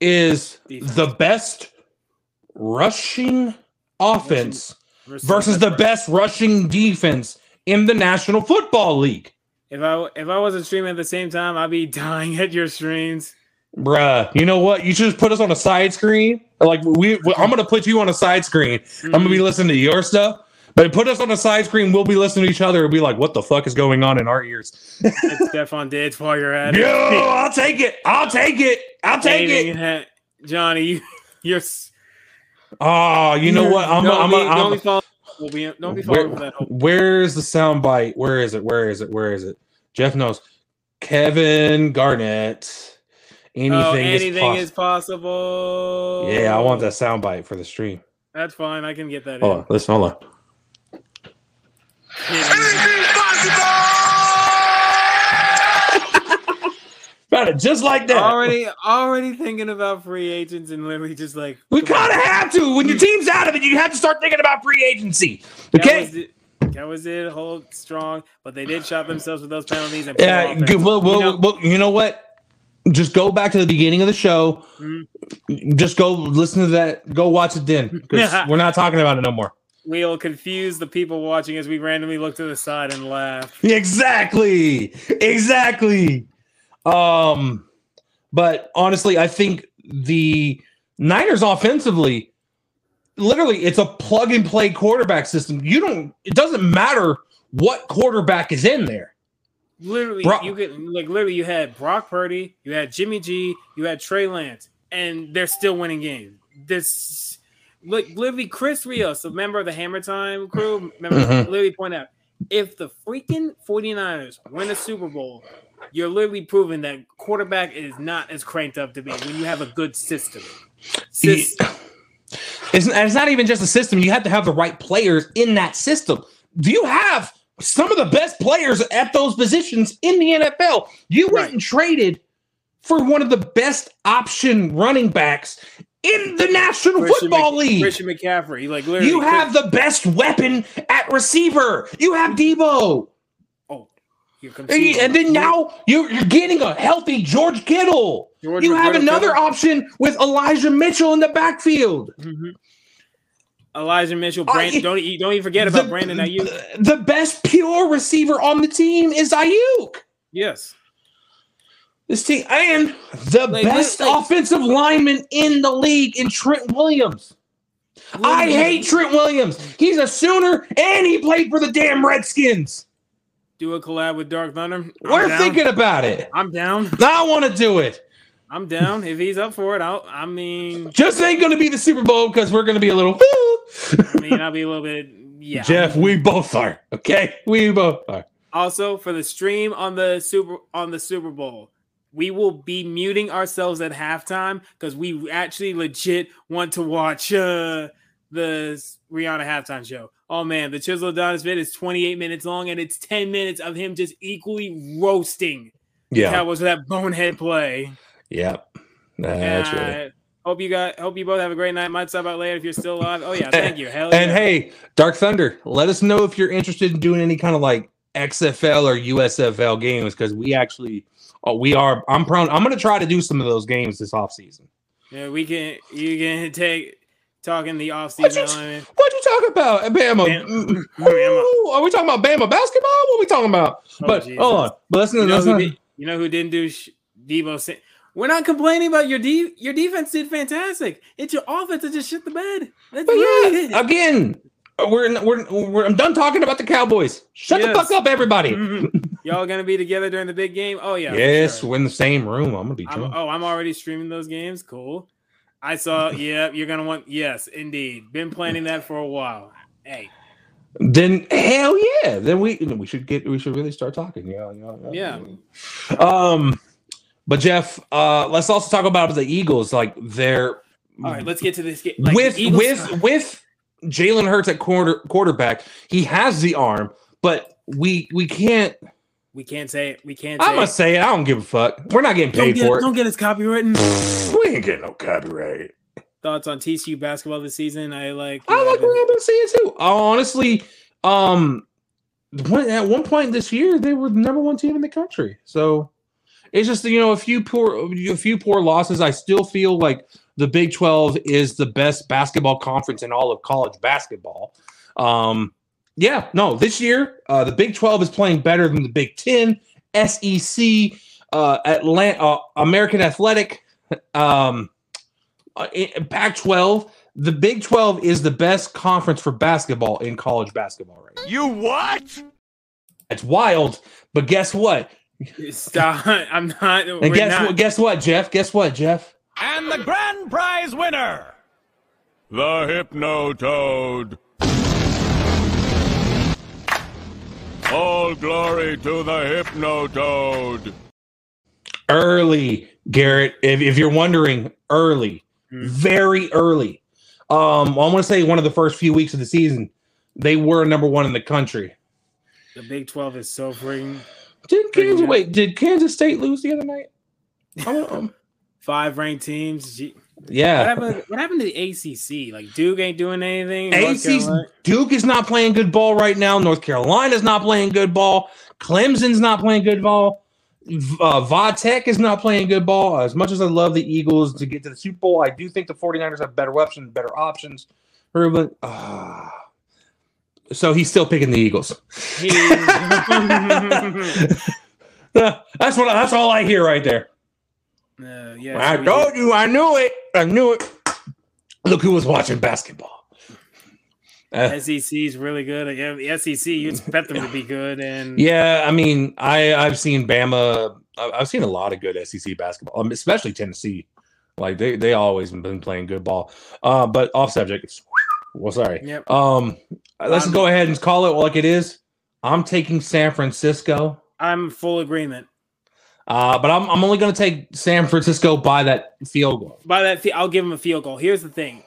is Defense. the best rushing offense versus the best rushing defense in the National Football League. If I if I wasn't streaming at the same time, I'd be dying at your streams. Bruh, you know what? You should just put us on a side screen. Like we, we- I'm gonna put you on a side screen. I'm gonna be mm. listening to your stuff, but put us on a side screen. We'll be listening to each other and be like, "What the fuck is going on in our ears?" It's Stefon Diggs while you're at it. Yo, I'll take it. I'll take it. I'll take it. Johnny, you, you're. s- Oh, you know what? I'm. don't I'm. be, I'm, falling. We'll be, don't be for that hope. where's the sound bite? Where is it? Where is it? Where is it? Jeff knows. Kevin Garnett. Oh, anything, oh, is anything poss- is possible. Yeah, I want that sound bite for the stream. That's fine. I can get that Hold in. on. Listen. Hold on. Got it just like that. Already, already thinking about free agents and literally just like We kind of have to. When your team's out of it, you have to start thinking about free agency. That Okay. was it. That was it. Hold strong, but they did shot themselves with those penalties. And Yeah. poor good- offense. Well, well, You know- well, you know what? Just go back to the beginning of the show. Mhm. Just go listen to that. Go watch it then, because we're not talking about it no more. we'll confuse the people watching as we randomly look to the side and laugh. Exactly. Exactly. Um, but honestly, I think the Niners offensively, literally, it's a plug and play quarterback system. You don't. It doesn't matter what quarterback is in there. Literally, Brock- you get like literally you had Brock Purdy, you had Jimmy G, you had Trey Lance, and they're still winning games. This like literally Chris Rios, a member of the Hammer Time crew, remember Mhm. literally point out if the freaking 49ers win a Super Bowl, you're literally proving that quarterback is not as cranked up to be when you have a good system. Sys- It's, it's not even just a system. You have to have the right players in that system. Do you have some of the best players at those positions in the NFL? You went Right. and traded for one of the best option running backs in the National Christian Football Mc- League. Christian McCaffrey. Like literally, You have the best weapon at receiver. You have Deebo. Oh, here comes And, and then now you're, you're getting a healthy George Kittle. George you have Roberto another Kittle. option with Elijah Mitchell in the backfield. Mhm. Elijah Mitchell, Brandon. it- don't don't even forget about The- Brandon Aiyuk. The best pure receiver on the team is Aiyuk. Yes. This team and the Like, best like- offensive lineman in the league in Trent Williams. I hate Trent Williams. He's a Sooner and he played for the damn Redskins. do a collab with Dark Thunder. I'm We're down. thinking about it. I'm down. I want to do it. I'm down. if he's up for it, I'll, I mean, Just ain't going to be the Super Bowl because we're going to be a little. I mean, I'll be a little bit. Yeah. Jeff, we both are. Okay, we both are. Also, for the stream on the super on the Super Bowl, we will be muting ourselves at halftime because we actually legit want to watch uh, the Rihanna halftime show. Oh man, the Chisel Adonis vid is 28 minutes long, and it's 10 minutes of him just equally roasting Yeah, that was that bonehead play. yeah. That's Uh, right. Hope you got. Hope you both have a great night. Might stop out later if you're still alive. Oh yeah, thank you. Hell And yeah. hey, Dark Thunder, let us know if you're interested in doing any kind of like XFL or USFL games because we actually, oh, we are. I'm proud. I'm going to try to do some of those games this off season. yeah, we can. You can take talking the off What season. you- What you talking about, Bama? Bam- Mm, Bama. Are we talking about Bama basketball? What are we talking about? Oh, but Jesus. hold on. But listen, You know, listen. who did, you know who didn't do sh- Deebo? We're not complaining about your de- your defense did fantastic. It's your offense that just shit the bed. That's But really yeah, it. again, we're, we're, we're I'm done talking about the Cowboys. Shut the fuck up, everybody. Mhm. Y'all gonna be together during the big game? Oh yeah. yes, sure. we're in the same room. I'm gonna be I'm, oh, I'm already streaming those games. Cool. I saw. Yeah, you're gonna want. Yes, indeed. Been planning that for a while. Hey, Then hell yeah. Then we we should get we should really start talking. Yeah, yeah. Yeah. Um, but Jeff, uh, let's also talk about the Eagles. Like they're all right. Let's get to this game. Like, with with with Jalen Hurts at quarter quarterback. He has the arm, but we we can't. We can't say it. We can't. Say I'm gonna it. say it. I don't give a fuck. We're not getting paid get, for don't get us copywritten. We ain't getting no copyright. Thoughts on TCU basketball this season? I like. I like uh, what I've been seeing too. Honestly, um, at one point this year they were the number one team in the country. So it's just you know a few poor a few poor losses. I still feel like the Big Twelve is the best basketball conference in all of college basketball. Um, yeah, no, this year uh, the Big Twelve is playing better than the Big Ten, SEC, uh, Atlanta, uh, American Athletic, um, uh, Pac twelve. The Big 12 is the best conference for basketball in college basketball right now. You what? It's wild, but guess what? Stop. I'm not. And guess not- what? Guess what, Jeff? Guess what, Jeff? And the grand prize winner, the Hypno Toad. All glory to the Hypno Toad. Early, Garrett. If, if you're wondering, early, Hmm. very early. Um, I want to say one of the first few weeks of the season, they were number one in the country. The Big Twelve is so freaking Did Kansas wait? Did Kansas State lose the other night? Five ranked teams. Gee, What yeah, happened? What happened to the ACC? Like Duke ain't doing anything. Carolina- Duke is not playing good ball right now. North Carolina's not playing good ball. Clemson's not playing good ball. Uh, Vatech is not playing good ball. As much as I love the Eagles to get to the Super Bowl, I do think the 49ers have better weapons, better options. Ruben, ah. so he's still picking the Eagles. That's what. That's all I hear right there. Uh, yeah, I told you. I knew it. I knew it. Look who was watching basketball. Uh, did- SEC's really good. Yeah, the SEC, you expect them to be good, and Yeah, I mean, I I've seen Bama. I've seen a lot of good SEC basketball, um, especially Tennessee. Like they they always been playing good ball. Uh, but off subject. Well, sorry. Yep. Um, let's Um, go ahead and call it like it is. I'm taking San Francisco. I'm full agreement. Uh, but I'm I'm only going to take San Francisco by that field goal. By that, I'll give him a field goal. Here's the thing: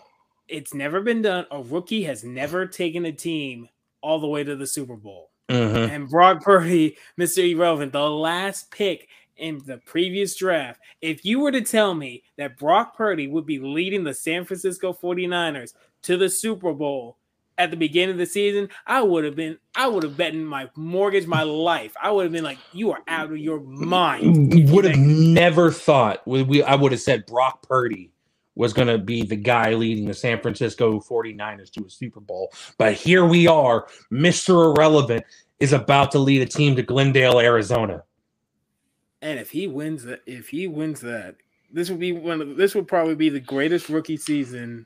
it's never been done. A rookie has never taken a team all the way to the Super Bowl. Mhm. And Brock Purdy, Mr. Irrelevant, the last pick in the previous draft. If you were to tell me that Brock Purdy would be leading the San Francisco 49ers to the Super Bowl at the beginning of the season, I would have been, I would have betting my mortgage, my life. I would have been like, you are out of your mind. you Would have never thought we, we I would have said Brock Purdy was going to be the guy leading the San Francisco 49ers to a Super Bowl. But here we are. Mr. Irrelevant is about to lead a team to Glendale, Arizona. And if he wins that, if he wins that, this would be one of this would probably be the greatest rookie season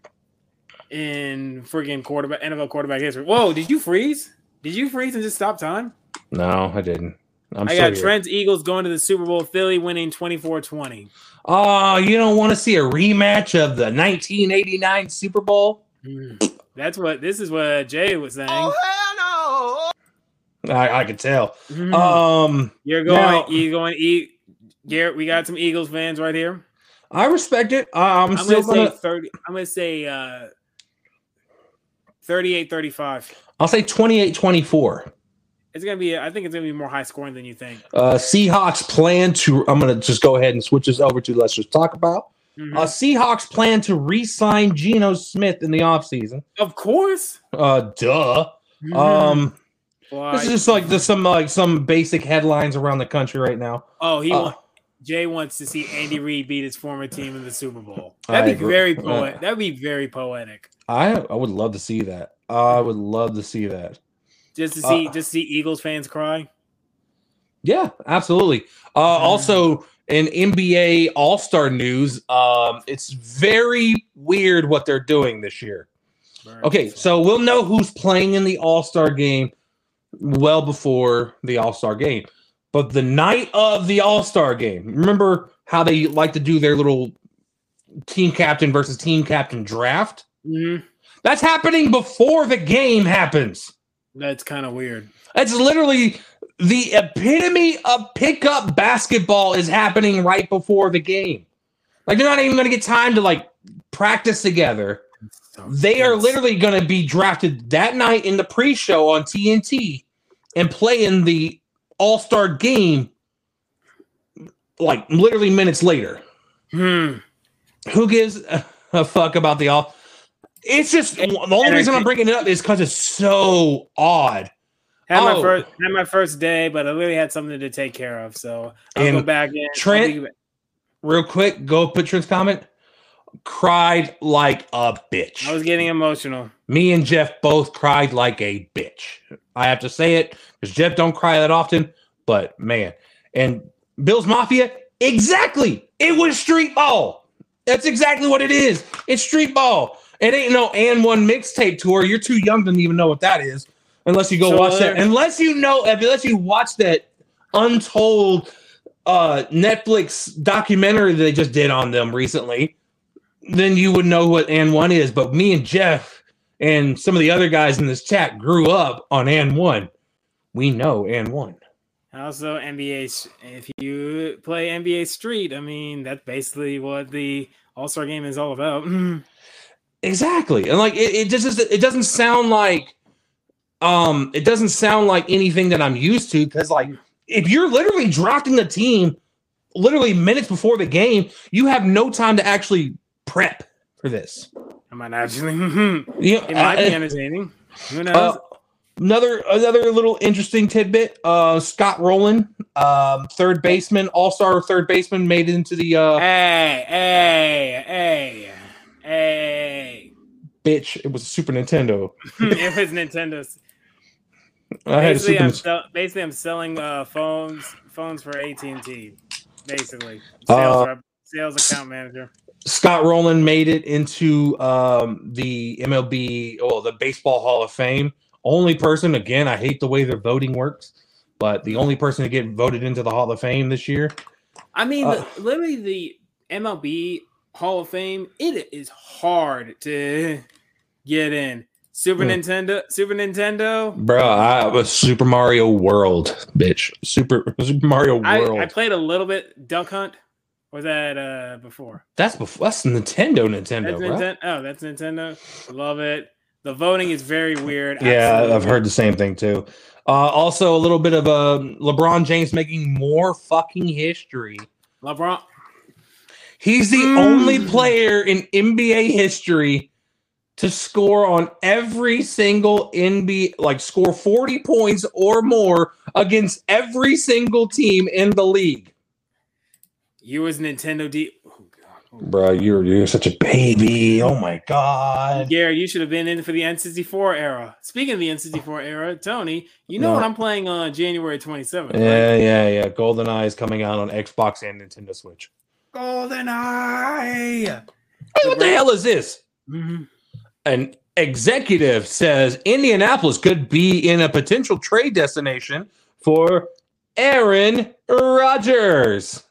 in friggin' quarterback NFL quarterback history. Whoa, did you freeze? Did you freeze and just stop time? No, I didn't. I'm I still got here. Trent's Eagles going to the Super Bowl, Philly winning 24-20. Oh, you don't want to see a rematch of the 1989 Super Bowl? Mm. That's what this is what Jay was saying. Oh, hell I, I could tell. Mhm. Um, you're going, now- you're going to eat. Garrett, we got some Eagles fans right here. I respect it. I- I'm, I'm still gonna say gonna. 30. I'm gonna say uh 38 35. I'll say 28-24. It's gonna be I think it's gonna be more high scoring than you think. Uh, Seahawks plan to. I'm gonna just go ahead and switch this over to. Let's just talk about. Mhm. Uh, Seahawks plan to re-sign Geno Smith in the offseason. of course. Uh, duh. Mhm. Um, Why- this is just like just some like some basic headlines around the country right now. oh, he uh, Jay wants to see Andy Reid beat his former team in the Super Bowl. That'd be agree. very Uh, poetic. That'd be very poetic. I I would love to see that. I would love to see that. Just to see uh, just see Eagles fans cry. Yeah, absolutely. Uh, also, in NBA All Star news, um, it's very weird what they're doing this year. Okay, so we'll know who's playing in the All Star game well before the All Star game. But the night of the All Star game, remember how they like to do their little team captain versus team captain draft? Mhm. That's happening before the game happens. That's kind of weird. That's literally the epitome of pickup basketball is happening right before the game. Like they're not even going to get time to like practice together. They are literally going to be drafted that night in the pre-show on TNT and play in the All-Star game like literally minutes later. Hmm. Who gives a, a fuck about the all? It's just the only reason I'm bringing it up is because it's so odd. Had my Oh. first had my first day, but I really had something to take care of. So I'll And go back in. Trent- Real quick, go put Trent's comment. Cried like a bitch. I was getting emotional. Me and Jeff both cried like a bitch. I have to say it because Jeff don't cry that often, but man, and Bill's Mafia, exactly. It was street ball. That's exactly what it is. It's street ball. It ain't no AND1 mixtape tour. You're too young to even know what that is, unless you go So watch that. Unless you know, unless you watch that untold uh Netflix documentary that they just did on them recently, then you would know what AND1 is. But me and Jeff and some of the other guys in this chat grew up on AND1. We know AND1. Also, NBA. If you play NBA Street, I mean that's basically what the All Star Game is all about. Exactly. And like it, it just it doesn't sound like um it doesn't sound like anything that I'm used to because like if you're literally drafting the team literally minutes before the game, you have no time to actually prep for this. Am I not actually. it You know, might be uh, entertaining. Who knows? uh, another another little interesting tidbit. Uh Scott Rolen, um, third baseman, all-star third baseman, made into the uh hey, hey, hey, hey. bitch. It was a Super Nintendo. it was Nintendo's. I had a Basically, Super I'm Nintendo. sell- basically I'm selling uh, phones phones for AT and T. Basically, Uh, sales rep, sales account manager. Scott Rolen made it into um, the MLB, well, the Baseball Hall of Fame. Only person, again, I hate the way their voting works, but the only person to get voted into the Hall of Fame this year. I mean, uh, literally the MLB Hall of Fame. It is hard to get in. Super Hmm. Nintendo, Super Nintendo. Bro, I was Super Mario World, bitch. Super Super Mario World. I played a little bit Duck Hunt Or was that uh before? That's before. That's Nintendo. Nintendo, That's bro. Nintendo. Oh, that's Nintendo. Love it. The voting is very weird. Yeah, I've heard the same thing too. Uh, also, a little bit of uh, LeBron James making more fucking history. LeBron. He's the Mm. only player in NBA history to score on every single NBA, like score 40 points or more against every single team in the league. You was Nintendo D. Oh, God. Bro, you're you're such a baby. Oh my god. Gary, you should have been in for the N64 era. Speaking of the N64 era, Tony, you know No. what I'm playing on January 27th. right? Yeah, yeah, yeah. GoldenEye is coming out on Xbox and Nintendo Switch. GoldenEye. Hey, what the hell is this? Mhm. An executive says Indianapolis could be in a potential trade destination for Aaron Rodgers.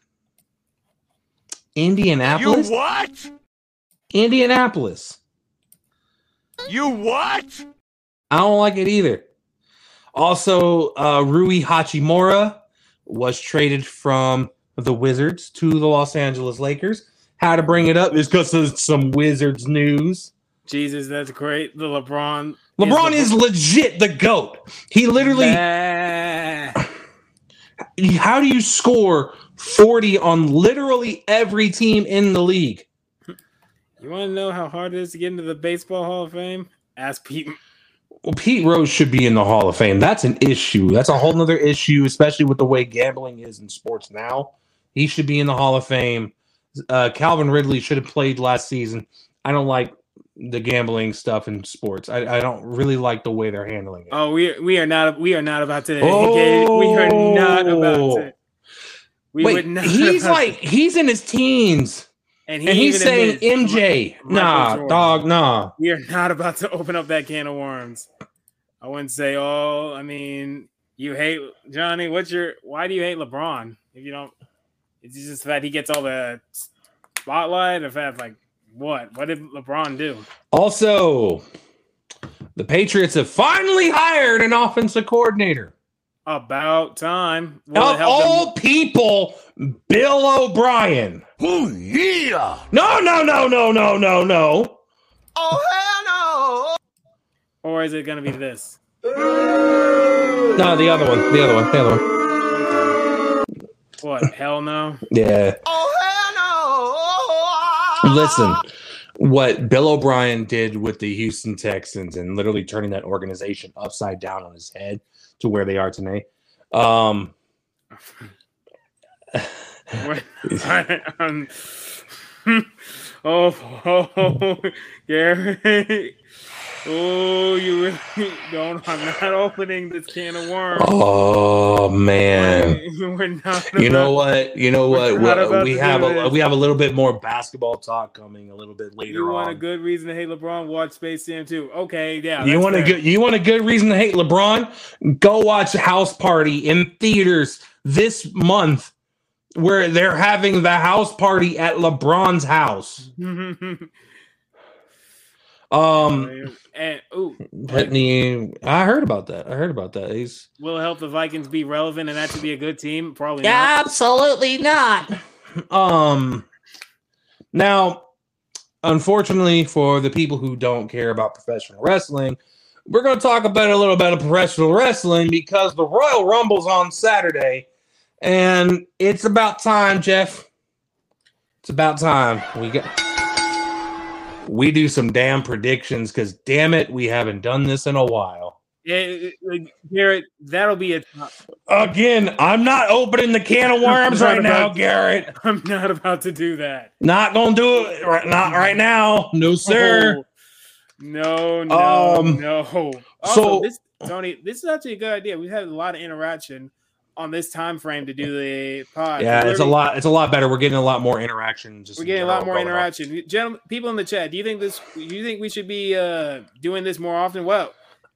You Indianapolis? what? Indianapolis. You what? I don't like it either. Also, uh, Rui Hachimura was traded from the Wizards to the Los Angeles Lakers. How to bring it up is because of some Wizards news. Jesus, that's great. The LeBron. LeBron is the- legit the GOAT. He literally, Bah. how do you score 40 on literally every team in the league? You want to know how hard it is to get into the Baseball Hall of Fame? Ask Pete. Well, Pete Rose should be in the Hall of Fame. That's an issue. That's a whole nother issue, especially with the way gambling is in sports now. He should be in the Hall of Fame. Uh, Calvin Ridley should have played last season. I don't like the gambling stuff in sports. I, I don't really like the way they're handling it. Oh, we we are not we are not about to engage. We are not about to. We Wait, would not he's like he's in his teens, and, he and he's saying MJ. Michael Nah, Jordan. dog, nah. we are not about to open up that can of worms. I wouldn't say, oh, I mean, you hate Johnny. What's your? Why do you hate LeBron? If you don't, it's just that he gets all the spotlight. If that, like, what? What did LeBron do? Also, the Patriots have finally hired an offensive coordinator. About time. Will Of help them- all people, Bill O'Brien. Oh yeah. No, no, no, no, no, no, no. Oh, hell no! or is it going to be this? No, the other one. The other one. The other one. What? Hell no. Yeah. Oh, hell no. Listen, what Bill O'Brien did with the Houston Texans and literally turning that organization upside down on his head to where they are today. Um, What- um, oh, oh, Gary. Oh, you really don't. I'm not opening this can of worms. oh man. We're not. You know what? You know what? We, we have a this. we have a little bit more basketball talk coming a little bit later You want on. a good reason to hate LeBron? Watch Space Jam 2. Okay, yeah. you want a good you want a good reason to hate LeBron? Go watch House Party in theaters this month where they're having the house party at LeBron's house. Um and ooh, Whitney, I heard about that. I heard about that. He's will it help the Vikings be relevant and actually be a good team? Probably not. absolutely not. Um now unfortunately for the people who don't care about professional wrestling, we're going to talk about a little bit of professional wrestling because the Royal Rumble's on Saturday and it's about time, Jeff. It's about time. We got we do some damn predictions because damn it, we haven't done this in a while. Yeah, it- it- Garrett, that'll be a. Again, I'm not opening the can of worms right now, Garrett. I'm not about to do that. Not gonna do it. Right, not right now. No, sir. Oh, no, no, Um, no. Also, so- this Tony, this is actually a good idea. We've had a lot of interaction on this time frame to do the pod. Yeah, it's a lot. It's a lot better. We're getting a lot more interaction. Just We're getting a lot more going on. interaction. Gentlemen, people in the chat, do you think this? Do you think we should be uh doing this more often? Well,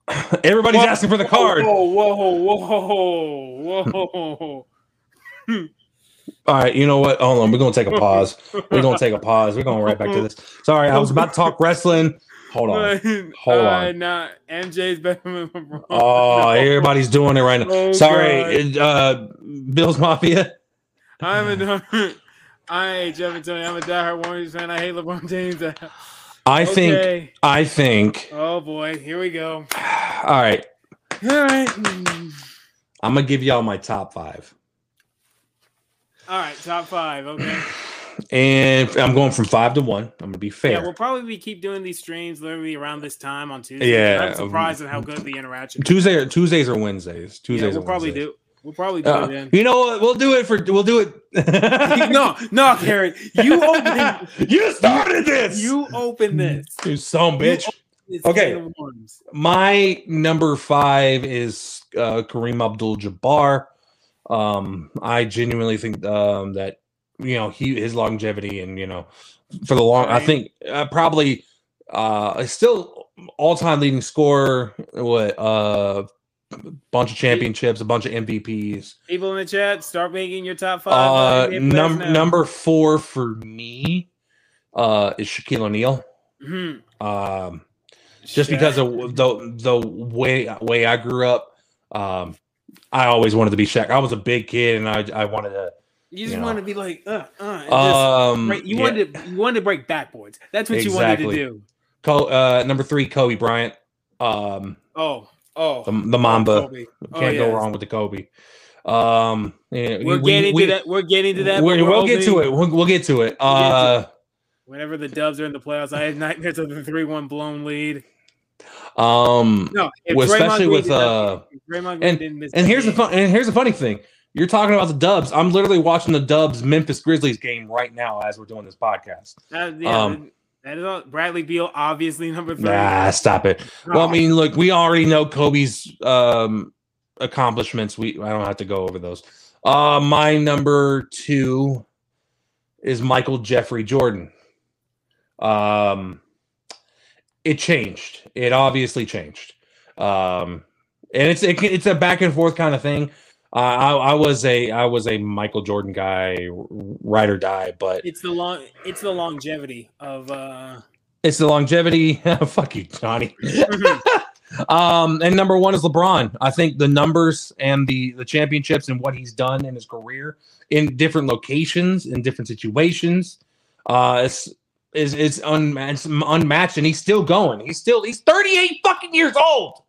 Everybody's Whoa, asking for the card. Whoa, whoa, whoa, whoa! All right, you know what? Hold on. We're gonna take a pause. We're gonna take a pause. We're going right back to this. Sorry, I was about to talk wrestling. Hold on. Hold uh, on. Nah, MJ's better than LeBron. Oh, No. everybody's doing it right now. Oh, Sorry, uh, Bill's Mafia. I'm a, I Jeff and Tony. I'm a diehard Warriors fan. I hate LeBron James. I think. I think. Oh boy, here we go. All right. All right. I'm gonna give y'all my top five, All right, top five. Okay. and I'm going from five to one. I'm gonna be fair. Yeah, we'll probably keep doing these streams literally around this time on Tuesday. Yeah, I'm surprised at how good the interaction. Tuesday, Tuesdays or Wednesdays. Yeah, Tuesdays. we'll or probably Wednesdays. do. We'll probably do Uh, it then. you know what? We'll do it for. We'll do it. no, no, Karen. You open. you started this. You open this. you son bitch. This Okay. can of worms. My number five is uh, Kareem Abdul-Jabbar. Um, I genuinely think um, that you know he his longevity and you know for the long. I think uh, probably uh, still all-time leading scorer. What uh, bunch of championships, a bunch of MVPs. People in the chat, start making your top five. Uh, num- number four for me uh, is Shaquille O'Neal. Mhm. Um, just Shaq. because of the the way way I grew up. Um, I always wanted to be Shaq. I was a big kid, and I I wanted to. You just you know. want to be like, uh, uh, Um, right, you yeah. wanted to, you wanted to break backboards. That's what you wanted to do. Co- uh, number three, Kobe Bryant. Um, Oh, oh, the, the Mamba. Oh, Can't go wrong with the Kobe. Um, yeah, We're we- getting we- to that. We're getting to that. we- we'll get to it. We'll, we'll get to it. get to Uh, Whenever the Dubs are in the playoffs, I had nightmares of the three-one blown lead. um, No, Draymond especially with, uh, if Draymond Green and and here's the fun. And here's the funny thing. You're talking about the Dubs. I'm literally watching the Dubs Memphis Grizzlies game right now as we're doing this podcast. Uh, yeah, um, that is all. Bradley Beal, obviously number three. Nah, stop it. Well, I mean, look, we already know Kobe's um, accomplishments. We I don't have to go over those. Uh, my number two is Michael Jeffrey Jordan. Um, it changed. It obviously changed. Um, and it's it, it's a back and forth kind of thing. Uh, I, I was a I was a Michael Jordan guy, ride or die, but it's the long, it's the longevity of. uh it's the longevity. Fuck you, Johnny. um, and number one is LeBron. I think the numbers and the the championships and what he's done in his career in different locations in different situations, uh, is is is unmatched, unmatched, and he's still going. He's still he's 38 fucking years old.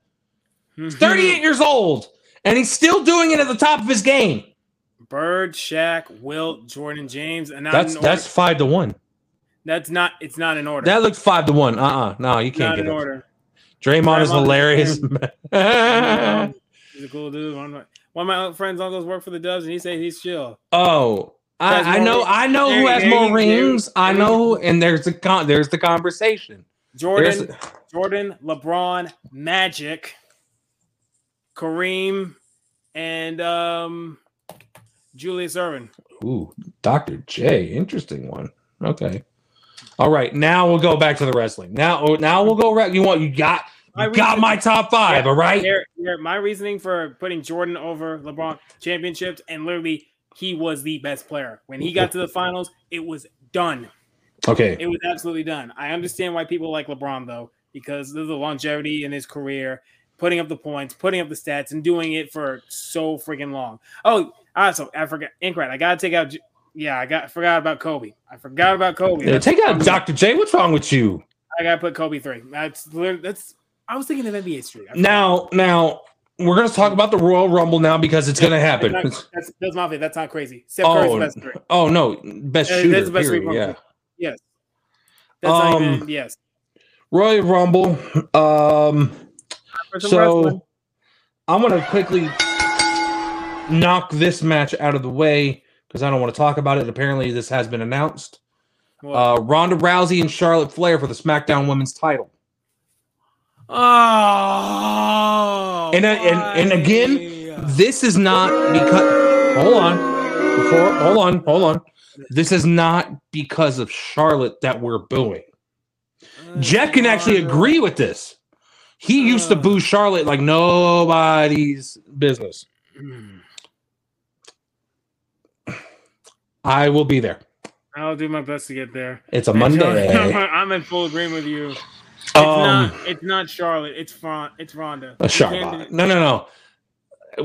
He's 38 years old, and he's still doing it at the top of his game. Bird, Shaq, Wilt, Jordan, James, and That's that's five to one. that's not. It's not in order. That looks five to one. Uh uh No, you can't not get in it. order. Draymond is hilarious. He's a cool dude. One of my, one of my friends' uncles work for the Dubs, and he said he's chill. Oh, I, I know, rings. I know who has more rings. I there know, and there's the con, there's the conversation. Jordan, There's- Jordan, LeBron, Magic, Kareem, and um, Julius Erving. Ooh, Doctor J, interesting one. Okay, all right. Now we'll go back to the wrestling. Now, oh, now we'll go. Right, you want you got My you got reason- my top five. Yeah, all right. Here, here, my reasoning for putting Jordan over LeBron championships, and literally, he was the best player. When he got to the finals, it was done. Okay. It was absolutely done. I understand why people like LeBron though, because of the longevity in his career, putting up the points, putting up the stats, and doing it for so freaking long. Oh, also, I forgot. Incorrect. I gotta take out. Yeah, I got I forgot about Kobe. I forgot about Kobe. Yeah, take out Doctor J. What's wrong with you? I gotta put Kobe three. That's that's. I was thinking of NBA Street. Now, now we're gonna talk about the Royal Rumble now because it's gonna happen. That's, not, that's, that's my. That's not crazy. Steph Oh, best three. Oh no, best shooter. that's the best period, yeah. Yes. That's Um, even, yes. Royal Rumble. Um. So wrestling. I'm gonna quickly knock this match out of the way because I don't want to talk about it. Apparently, this has been announced. Uh, Ronda Rousey and Charlotte Flair for the SmackDown Women's Title. oh, And, uh, and- and again. This is not because. Hold on. Before. Hold on. Hold on. This is not because of Charlotte that we're booing. Jeff can actually agree with this. He used to Uh. boo Charlotte like nobody's business. I will be there. I'll do my best to get there. It's a I'm, Monday. I'm in full agreement with you. It's Um, not. It's not Charlotte. It's Fron. It's Ronda. a Charlotte. No, no, no.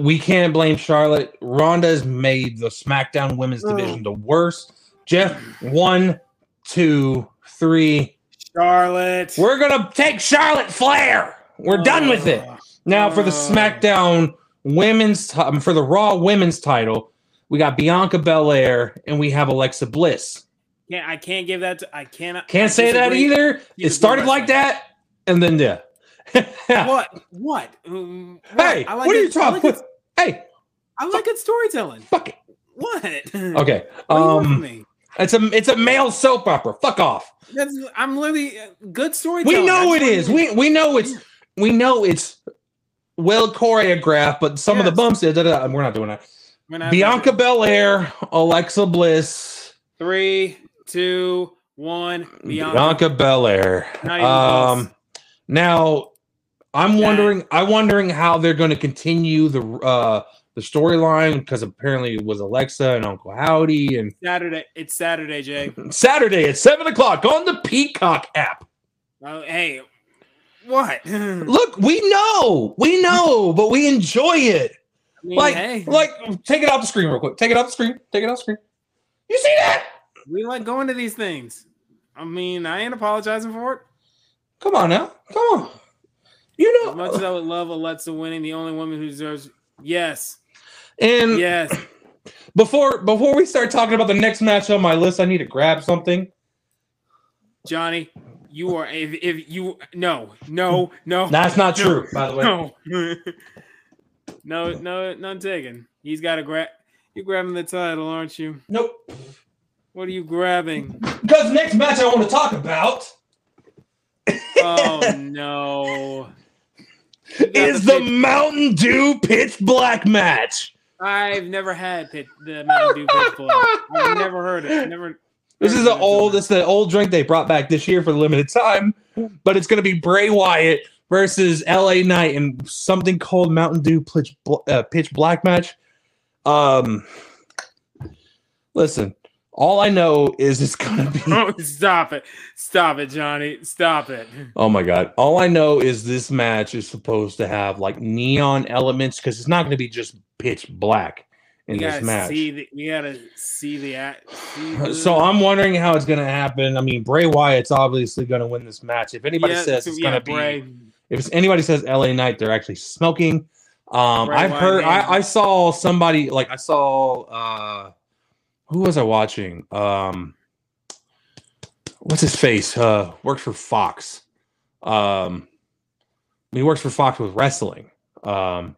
We can't blame Charlotte. Ronda's made the SmackDown Women's Oh. Division the worst Jeff, one, two, three. Charlotte. We're gonna take Charlotte Flair. We're done with it. Now for the Uh. SmackDown women's ti- um, for the Raw women's title, we got Bianca Belair and we have Alexa Bliss. Can't, I can't give that. To, I cannot. Can't I say that either. She's It started like that, and then yeah. What? What? Um, what? Hey, I like what are it- you talking? I like, What? it, Hey, I like good storytelling. fuck it. What? Okay. What do you want from Um, it's a it's a male soap opera. Fuck off. That's, I'm literally uh, good storytelling. We know I it just is. We we know it's we know it's well choreographed, but some of the bumps. Da, da, da, we're not doing that. Not- Bianca Belair, Alexa Bliss, Three, two, one. Bianca. Bianca Belair. Um, now I'm Yeah. wondering. I'm wondering how they're going to continue the uh the storyline because apparently it was Alexa and Uncle Howdy and Saturday. It's Saturday, Jay. Saturday at seven o'clock on the Peacock app. Oh, hey, what? Look, we know, we know, but we enjoy it. mean, Like, hey, like, take it off the screen real quick. Take it off the screen. Take it off the screen. You see that? we like going to these things. I mean, I ain't apologizing for it. Come on now. Come on. You know, As much as. I would love Alexa winning, the only woman who deserves yes, And yes. before before we start talking about the next match on my list, I need to grab something. Johnny, you are if, if you no no no That's not No. true, by the way. no no no none taken. He's got a grab. You're grabbing the title, aren't you? Nope. What are you grabbing? Because next match I want to talk about Oh no! Is the Mountain Dew Pitch Black match. I've never had pit, the Mountain Dew pitch black. I've never heard it. Never. This is the old. until It's the old drink they brought back this year for the limited time, but it's going to be Bray Wyatt versus LA Knight in something called Mountain Dew Pitch, uh, Pitch Black match. Um, listen, all I know is it's going to be. Oh, stop it! Stop it, Johnny! Stop it! Oh my god! All I know is this match is supposed to have like neon elements because it's not going to be just pitch black in We this match. see the. We gotta see the. act- So I'm wondering how it's going to happen. I mean, Bray Wyatt's obviously going to win this match. If anybody Yeah, says it's yeah, going to be, if anybody says LA Knight, they're actually smoking. Um, Bray I've Wyatt heard. I, I saw somebody like I saw. uh Who was I watching? Um, what's his face? Uh, works for Fox. Um, he works for Fox with wrestling. Um,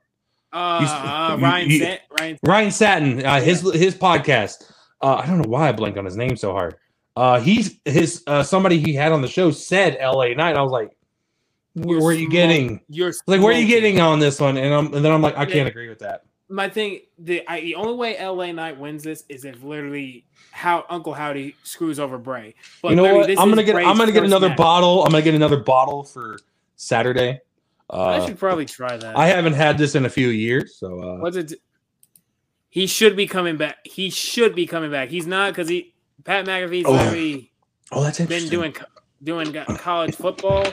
Uh, uh, Ryan. San- Ryan. Ryan Satin, uh, his his podcast. Uh, I don't know why I blanked on his name so hard. Uh, he's his uh, somebody he had on the show said L.A. Knight. I was like, where, where are you getting? You're Like, where are you getting on this one? And, I'm, and then I'm like, I can't agree with that. my thing the I, the only way LA Knight wins this is if literally how Uncle Howdy screws over Bray. But you know what? I'm gonna get I'm gonna get another match. bottle. I'm gonna get another bottle for Saturday. I Uh, should probably try that. I haven't had this in a few years, so uh, What's it? He should be coming back. He should be coming back. He's not because he Pat McAfee's Oh, already oh, that's been doing doing college football,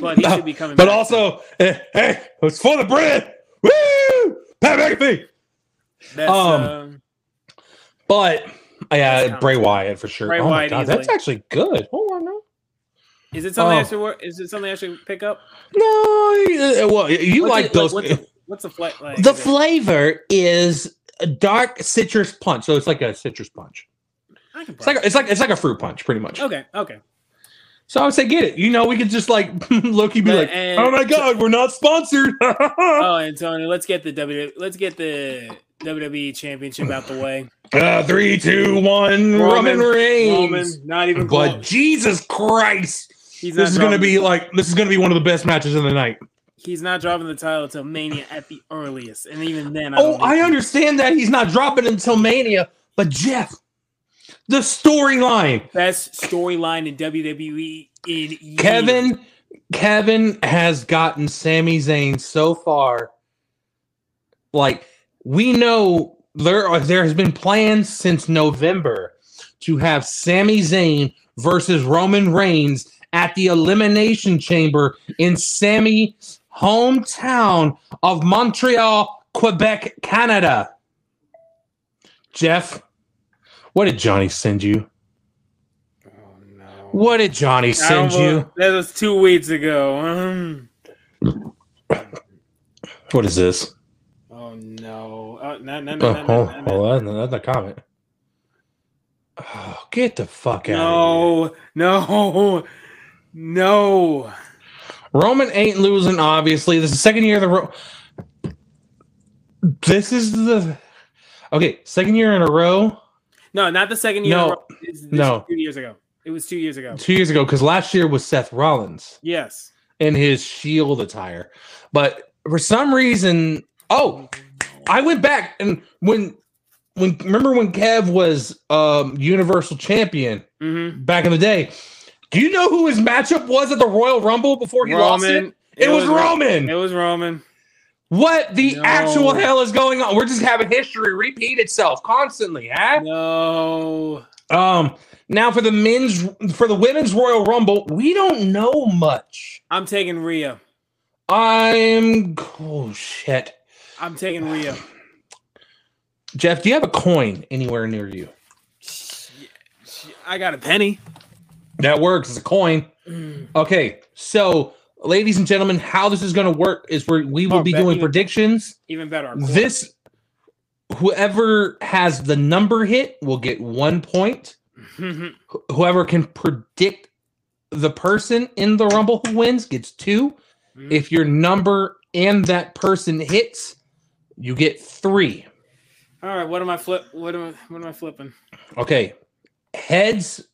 but he should be coming. but back. also, hey, hey, it's for the bread. Woo! Pat McAfee. that's um, um, But uh, yeah, Bray Wyatt for sure. Bray oh my Wyatt god, that's actually good. Hold on, no, is it something oh. I should work? Is it something I should pick up? no. uh, Well, you What's like it- those. What's the, what's the fla- like? the flavor is a dark citrus punch, so it's like a citrus punch. I can It's like a, it's like it's like a fruit punch, pretty much. okay, okay. So I would say get it. You know, we could just like Loki be But- like, oh my god, we're not sponsored. Oh, Antonio, let's get the W. Let's get the WWE Championship out the way. uh, three, two, one, Roman, Roman- Reigns. Roman, not even But close. Jesus Christ, He's this is gonna be like this is gonna be one of the best matches of the night. He's not dropping the title till Mania at the earliest, and even then, I Oh, I understand that he's not dropping until Mania, but Jeff, the storyline. Best storyline in WWE in years. Kevin, Kevin has gotten Sami Zayn so far. Like we know there are there has been plans since November to have Sami Zayn versus Roman Reigns at the Elimination Chamber in Sami's hometown of Montreal, Quebec, Canada. Jeff, What did Johnny send you? Oh no. What did Johnny send you? know. That was two weeks ago. Um, What is this? oh no. Oh, no, no, no, Oh, no, no, oh, that's a comment. Oh, get the fuck out no, no, no. Roman ain't losing, obviously. This is the second year of the row. This is the okay, second year in a row. No, not the second year. No. It's- this No. two years ago. It was two years ago. Two years ago, because last year was Seth Rollins Yes. in his shield attire. But for some reason, oh, I went back and when when remember when Kev was um universal champion Mm-hmm. back in the day. Do you know who his matchup was at the Royal Rumble before he lost it? Roman. It, was, Roman. It was Roman. What the No. actual hell is going on? We're just having history repeat itself constantly, huh? No. Um, now for the men's for the women's Royal Rumble, we don't know much. I'm taking Rhea. I'm oh shit. I'm taking Rhea. Jeff, do you have a coin anywhere near you? I got a penny. That works. It's a coin. Okay, so ladies and gentlemen, how this is going to work is where we will Oh, be doing you- predictions. Even better. This whoever has the number hit will get one point. Whoever can predict the person in the rumble who wins gets two. Mhm. If your number and that person hits, you get three. All right. What am I flip? What am I? What am I flipping? Okay. Heads.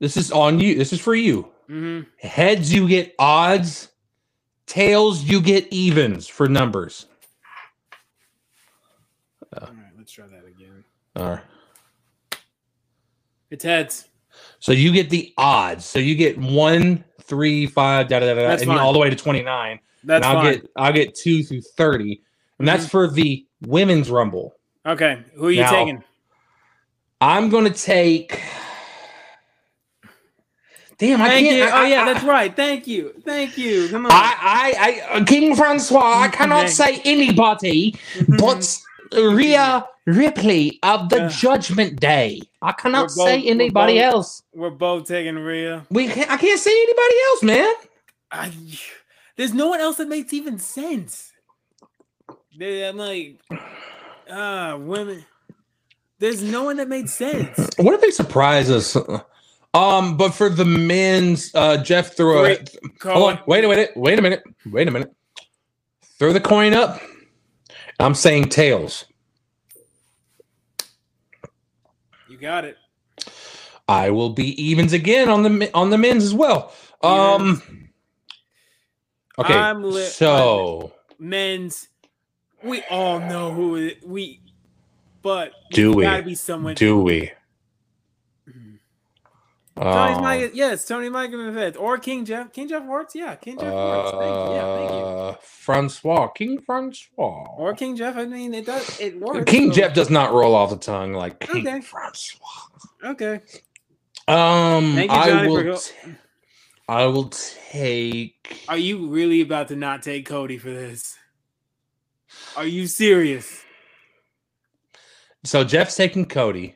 This is on you. This is for you. hmm Heads, you get odds. Tails, you get evens for numbers. All right. Let's try that again. All right. It's heads. So you get the odds. So you get one, three, five, da da da, da and all the way to twenty nine. That's and I'll fine. get I'll get two through thirty, and that's Mhm. for the women's rumble. Okay. Who are you Now- taking? I'm gonna take. Damn, I Thank can't. you. I, oh yeah, I, that's right. Thank you. Thank you. Come on. I, I, I, uh, King Francois. I cannot Okay. say anybody, but Rhea Ripley of the. Judgment Day. I cannot We're say both- we're anybody both- else. We're both taking Rhea. We can't. I can't say anybody else, man. I, there's no one else that makes even sense. I'm like, ah, women. There's no one that made sense. What if they surprise us? Um, but for the men's, uh, Jeff threw a. Wait, Hold on. Wait a minute. Wait a minute. Wait a minute. Throw the coin up. I'm saying tails. You got it. I will be evens again on the on the men's as well. Um. Okay. I'm li- so Men's, we all know who it, we, but Do we? Gotta be someone. do we? Tony Uh, Mike, yes, Tony Mike Feds or King Jeff, King Jeff Hortz, yeah, King Jeff Hortz. Thank you, yeah, thank you. uh, Francois, King Francois, Or King Jeff. I mean, it does. It works. King so- Jeff does not roll off the tongue like King Okay. Francois. Okay. Um, Thank you, I will. t- I will take. Are you really about to not take Cody for this? Are you serious? So Jeff's taking Cody.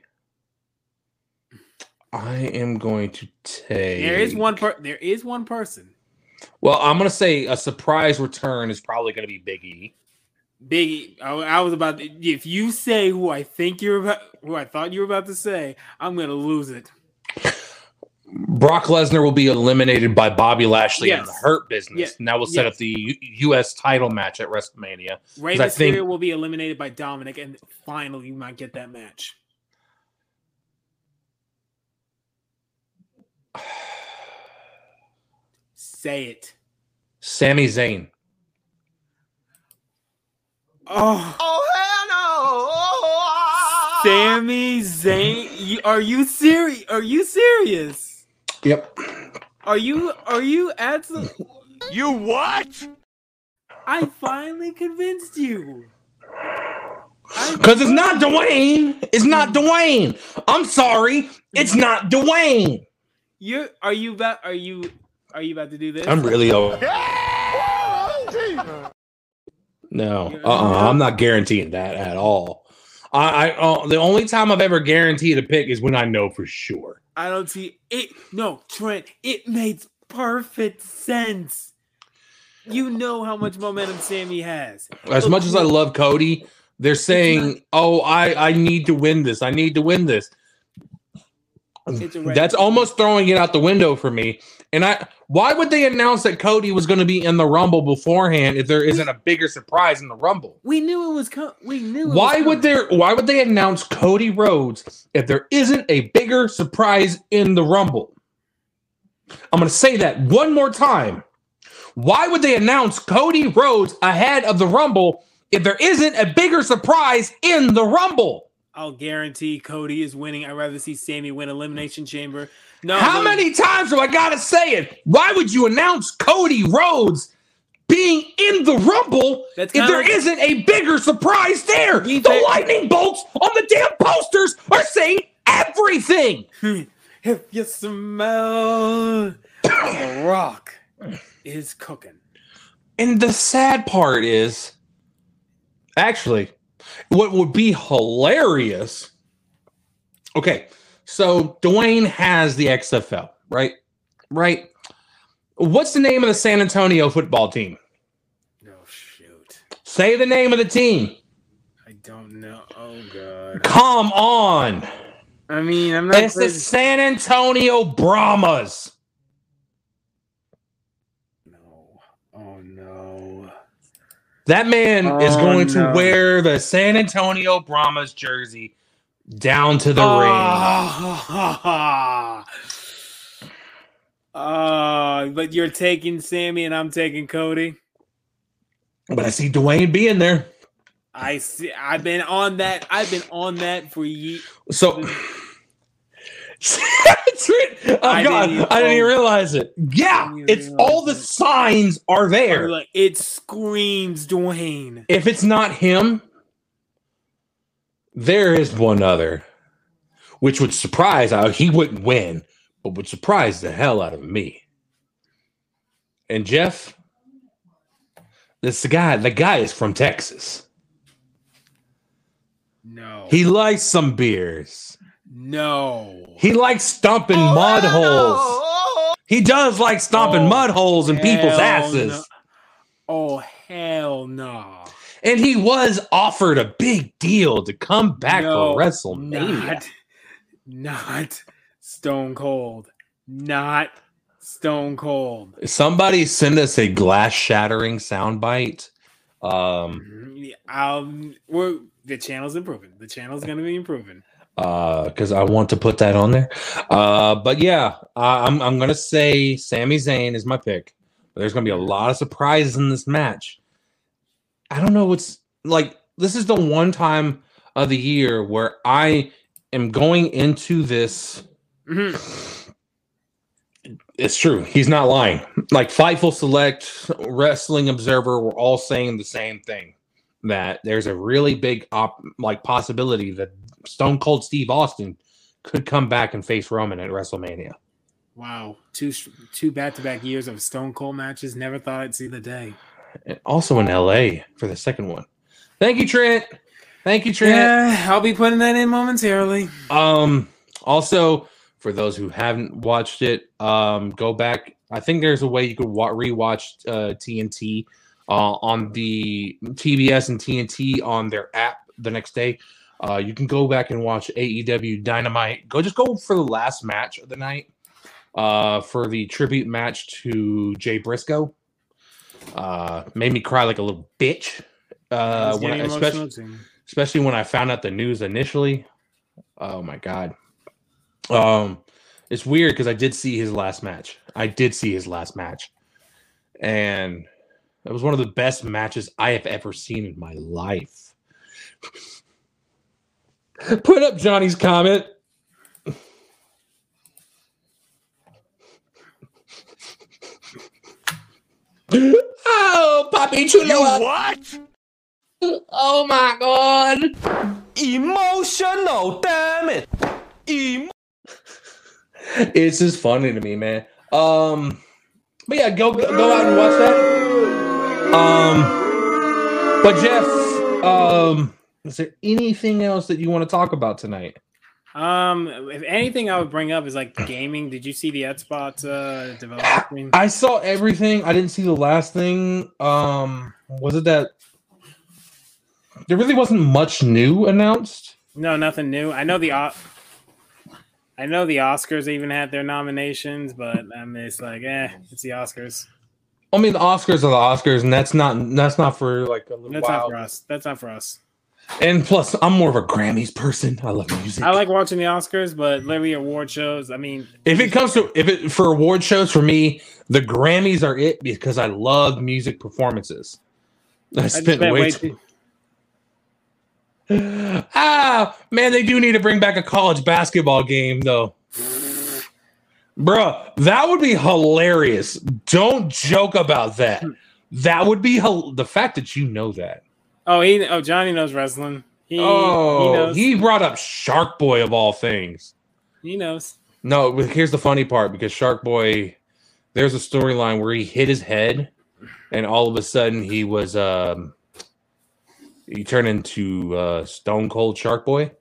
I am going to take. There is one per. There is one person. Well, I'm going to say a surprise return is probably going to be Big E. Biggie. I, I was about. To, if you say who I think you're about, who I thought you were about to say, I'm gonna lose it. Brock Lesnar will be eliminated by Bobby Lashley in the Hurt Business, and that will set Yes. up the U- U.S. title match at WrestleMania. Rey Mysterio think- will be eliminated by Dominik, and finally you might get that match. Say it. Sami Zayn. Oh, Oh hell no! Sami Zayn. Are you serious? Are you serious? Yep. Are you? Are you absolutely? You what? I finally convinced you. Because it's not Dwayne. It's not Dwayne. I'm sorry. It's not Dwayne. You're. Are you about? Are you? Are you about to do this? I'm really over. No, uh, uh I'm not guaranteeing that at all. I, I oh, the only time I've ever guaranteed a pick is when I know for sure. I don't see it. No, Trent, it makes perfect sense. You know how much momentum Sami has. As much as I love Cody, they're saying, "Oh, I I need to win this. I need to win this." It's a red- That's almost throwing it out the window for me. And I why would they announce that Cody was going to be in the Rumble beforehand if there isn't a bigger surprise in the Rumble? We knew it was coming. We knew. It Why was would there why would they announce Cody Rhodes if there isn't a bigger surprise in the Rumble? I'm going to say that one more time. Why would they announce Cody Rhodes ahead of the Rumble if there isn't a bigger surprise in the Rumble? I'll guarantee Cody is winning. I'd rather see Sami win Elimination Chamber. No, How many times do I got to say it? Why would you announce Cody Rhodes being in the Rumble if there like- not a bigger surprise there? The think- lightning bolts on the damn posters are saying everything. If you smell the rock is cooking. And the sad part is, actually, what would be hilarious. Okay, so Dwayne has the XFL, right? Right. What's the name of the San Antonio football team? No shoot. Say the name of the team. I don't know. Oh god. Come on. I mean, I'm not. It's the San Antonio Brahmas. No. Oh no. That man is Oh, going to wear the San Antonio Brahmas jersey down to the ring. Ah. Uh, but you're taking Sami and I'm taking Cody. But I see Dwayne being there. I see. I've been on that. I've been on that for years. So oh I god, didn't even- I didn't even realize it. Yeah, it's all the it. signs are there. Like it screams Dwayne. If it's not him, there is one other, which would surprise. Uh, he wouldn't win, but would surprise the hell out of me. And Jeff, this guy, the guy is from Texas. No. He likes some beers. No. He likes stomping Oh, mud hell holes. no. He does like stomping Oh, mud holes in people's asses. no. Oh hell no. And he was offered a big deal to come back No, for WrestleMania. Not, not Stone Cold. Not Stone Cold. Somebody send us a glass shattering soundbite. Um, Um, the channel's improving. The channel's gonna be improving. Uh, because I want to put that on there. Uh, but yeah, I I'm I'm gonna say Sami Zayn is my pick. There's gonna be a lot of surprises in this match. I don't know what's like. This is the one time of the year where I am going into this. Mhm. It's true. He's not lying. Like Fightful Select, Wrestling Observer, we're all saying the same thing. That there's a really big op- like possibility that Stone Cold Steve Austin could come back and face Roman at WrestleMania. Wow, two two back to back years of Stone Cold matches. Never thought I'd see the day. And also in LA for the second one. Thank you, Trent. Thank you, Trent. Yeah, I'll be putting that in momentarily. Um, also, for those who haven't watched it, um, go back. I think there's a way you could wa- rewatch uh, TNT uh, on the TBS and TNT on their app the next day. Uh, you can go back and watch AEW Dynamite. Go just go for the last match of the night uh, for the tribute match to Jay Briscoe. Uh, made me cry like a little bitch. Uh, when I, especially, especially when I found out the news initially. Oh my god. Um it's weird because I did see his last match. I did see his last match. And it was one of the best matches I have ever seen in my life. Put up Johnny's comment. oh, Papi Chulo. What? Oh my god. Emotional, damn it. Emo- It's just funny to me, man. Um, but yeah, go go out and watch that. Um, but Jeff, um, Is there anything else that you want to talk about tonight? Um, if anything, I would bring up is like gaming. Did you see the Xbox uh development? I saw everything. I didn't see the last thing. Um, was it that there really wasn't much new announced? No, nothing new. I know the O- I know the Oscars even had their nominations, but I mean, it's like, eh, it's the Oscars. I mean, the Oscars are the Oscars, and that's not that's not for like a little That's not for us. That's not for us. And plus, I'm more of a Grammys person. I love music. I like watching the Oscars, but literally award shows. I mean, if it comes to if it for award shows for me, the Grammys are it because I love music performances. I I spent way way too. too. Ah, man, they do need to bring back a college basketball game though. Bruh, that would be hilarious. Don't joke about that. That would be the fact that you know that. Oh, he. Oh, Johnny knows wrestling. He. he oh, knows. he brought up Shark Boy of all things. he knows. No, here's the funny part because Shark Boy, there's a storyline where he hit his head, and all of a sudden he was um he turned into uh Stone Cold Shark Boy.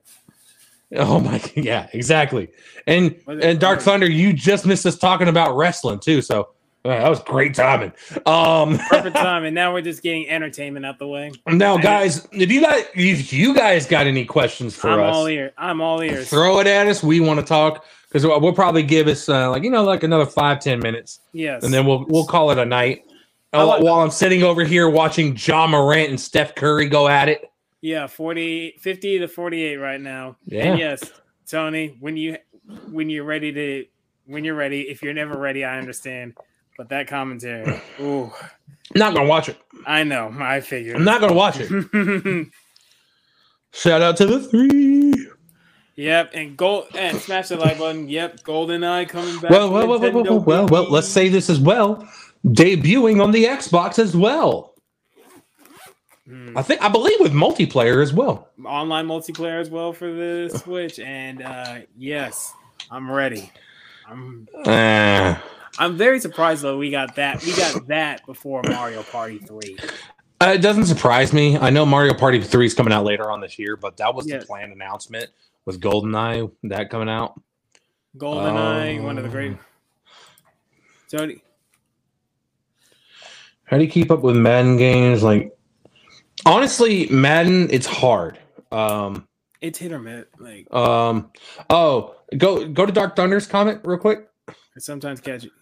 Oh my yeah, exactly. And and Dark Thunder, you just missed us talking about wrestling too, so that was great timing. Um Perfect timing. now we're just getting entertainment out the way. now guys, if you got if you guys got any questions for I'm us, all ear. I'm all ears. throw it at us. We want to talk because we'll probably give us uh, like you know like another five ten minutes, Yes. and then we'll we'll call it a night. Uh, like- while I'm sitting over here watching Ja Morant and Steph Curry go at it. yeah, 40, 50 to 48 right now. Yeah. And yes, Tony, when you when you're ready to when you're ready, if you're never ready, I understand. But that commentary, ooh, Not gonna watch it. I know, I figured. I'm not gonna watch it. Shout out to the three. yep, and gold and smash the like button. Yep, GoldenEye coming back. Well, well, well, well, well, well, well, let's say this as well. Debuting on the Xbox as well. Hmm. I think I believe with multiplayer as well. online multiplayer as well for the Switch. And uh yes, I'm ready. I'm Uh, I'm very surprised though we got that we got that before Mario Party 3. Uh, it doesn't surprise me. I know Mario Party 3 is coming out later on this year, but that was Yes. the planned announcement with GoldenEye that coming out. GoldenEye, one of the great Um, Tony. How do you keep up with Madden games? Like, honestly, Madden, it's hard. Um, It's hit or miss. Like um, oh, go go to Dark Thunder's comment real quick. I sometimes catch it.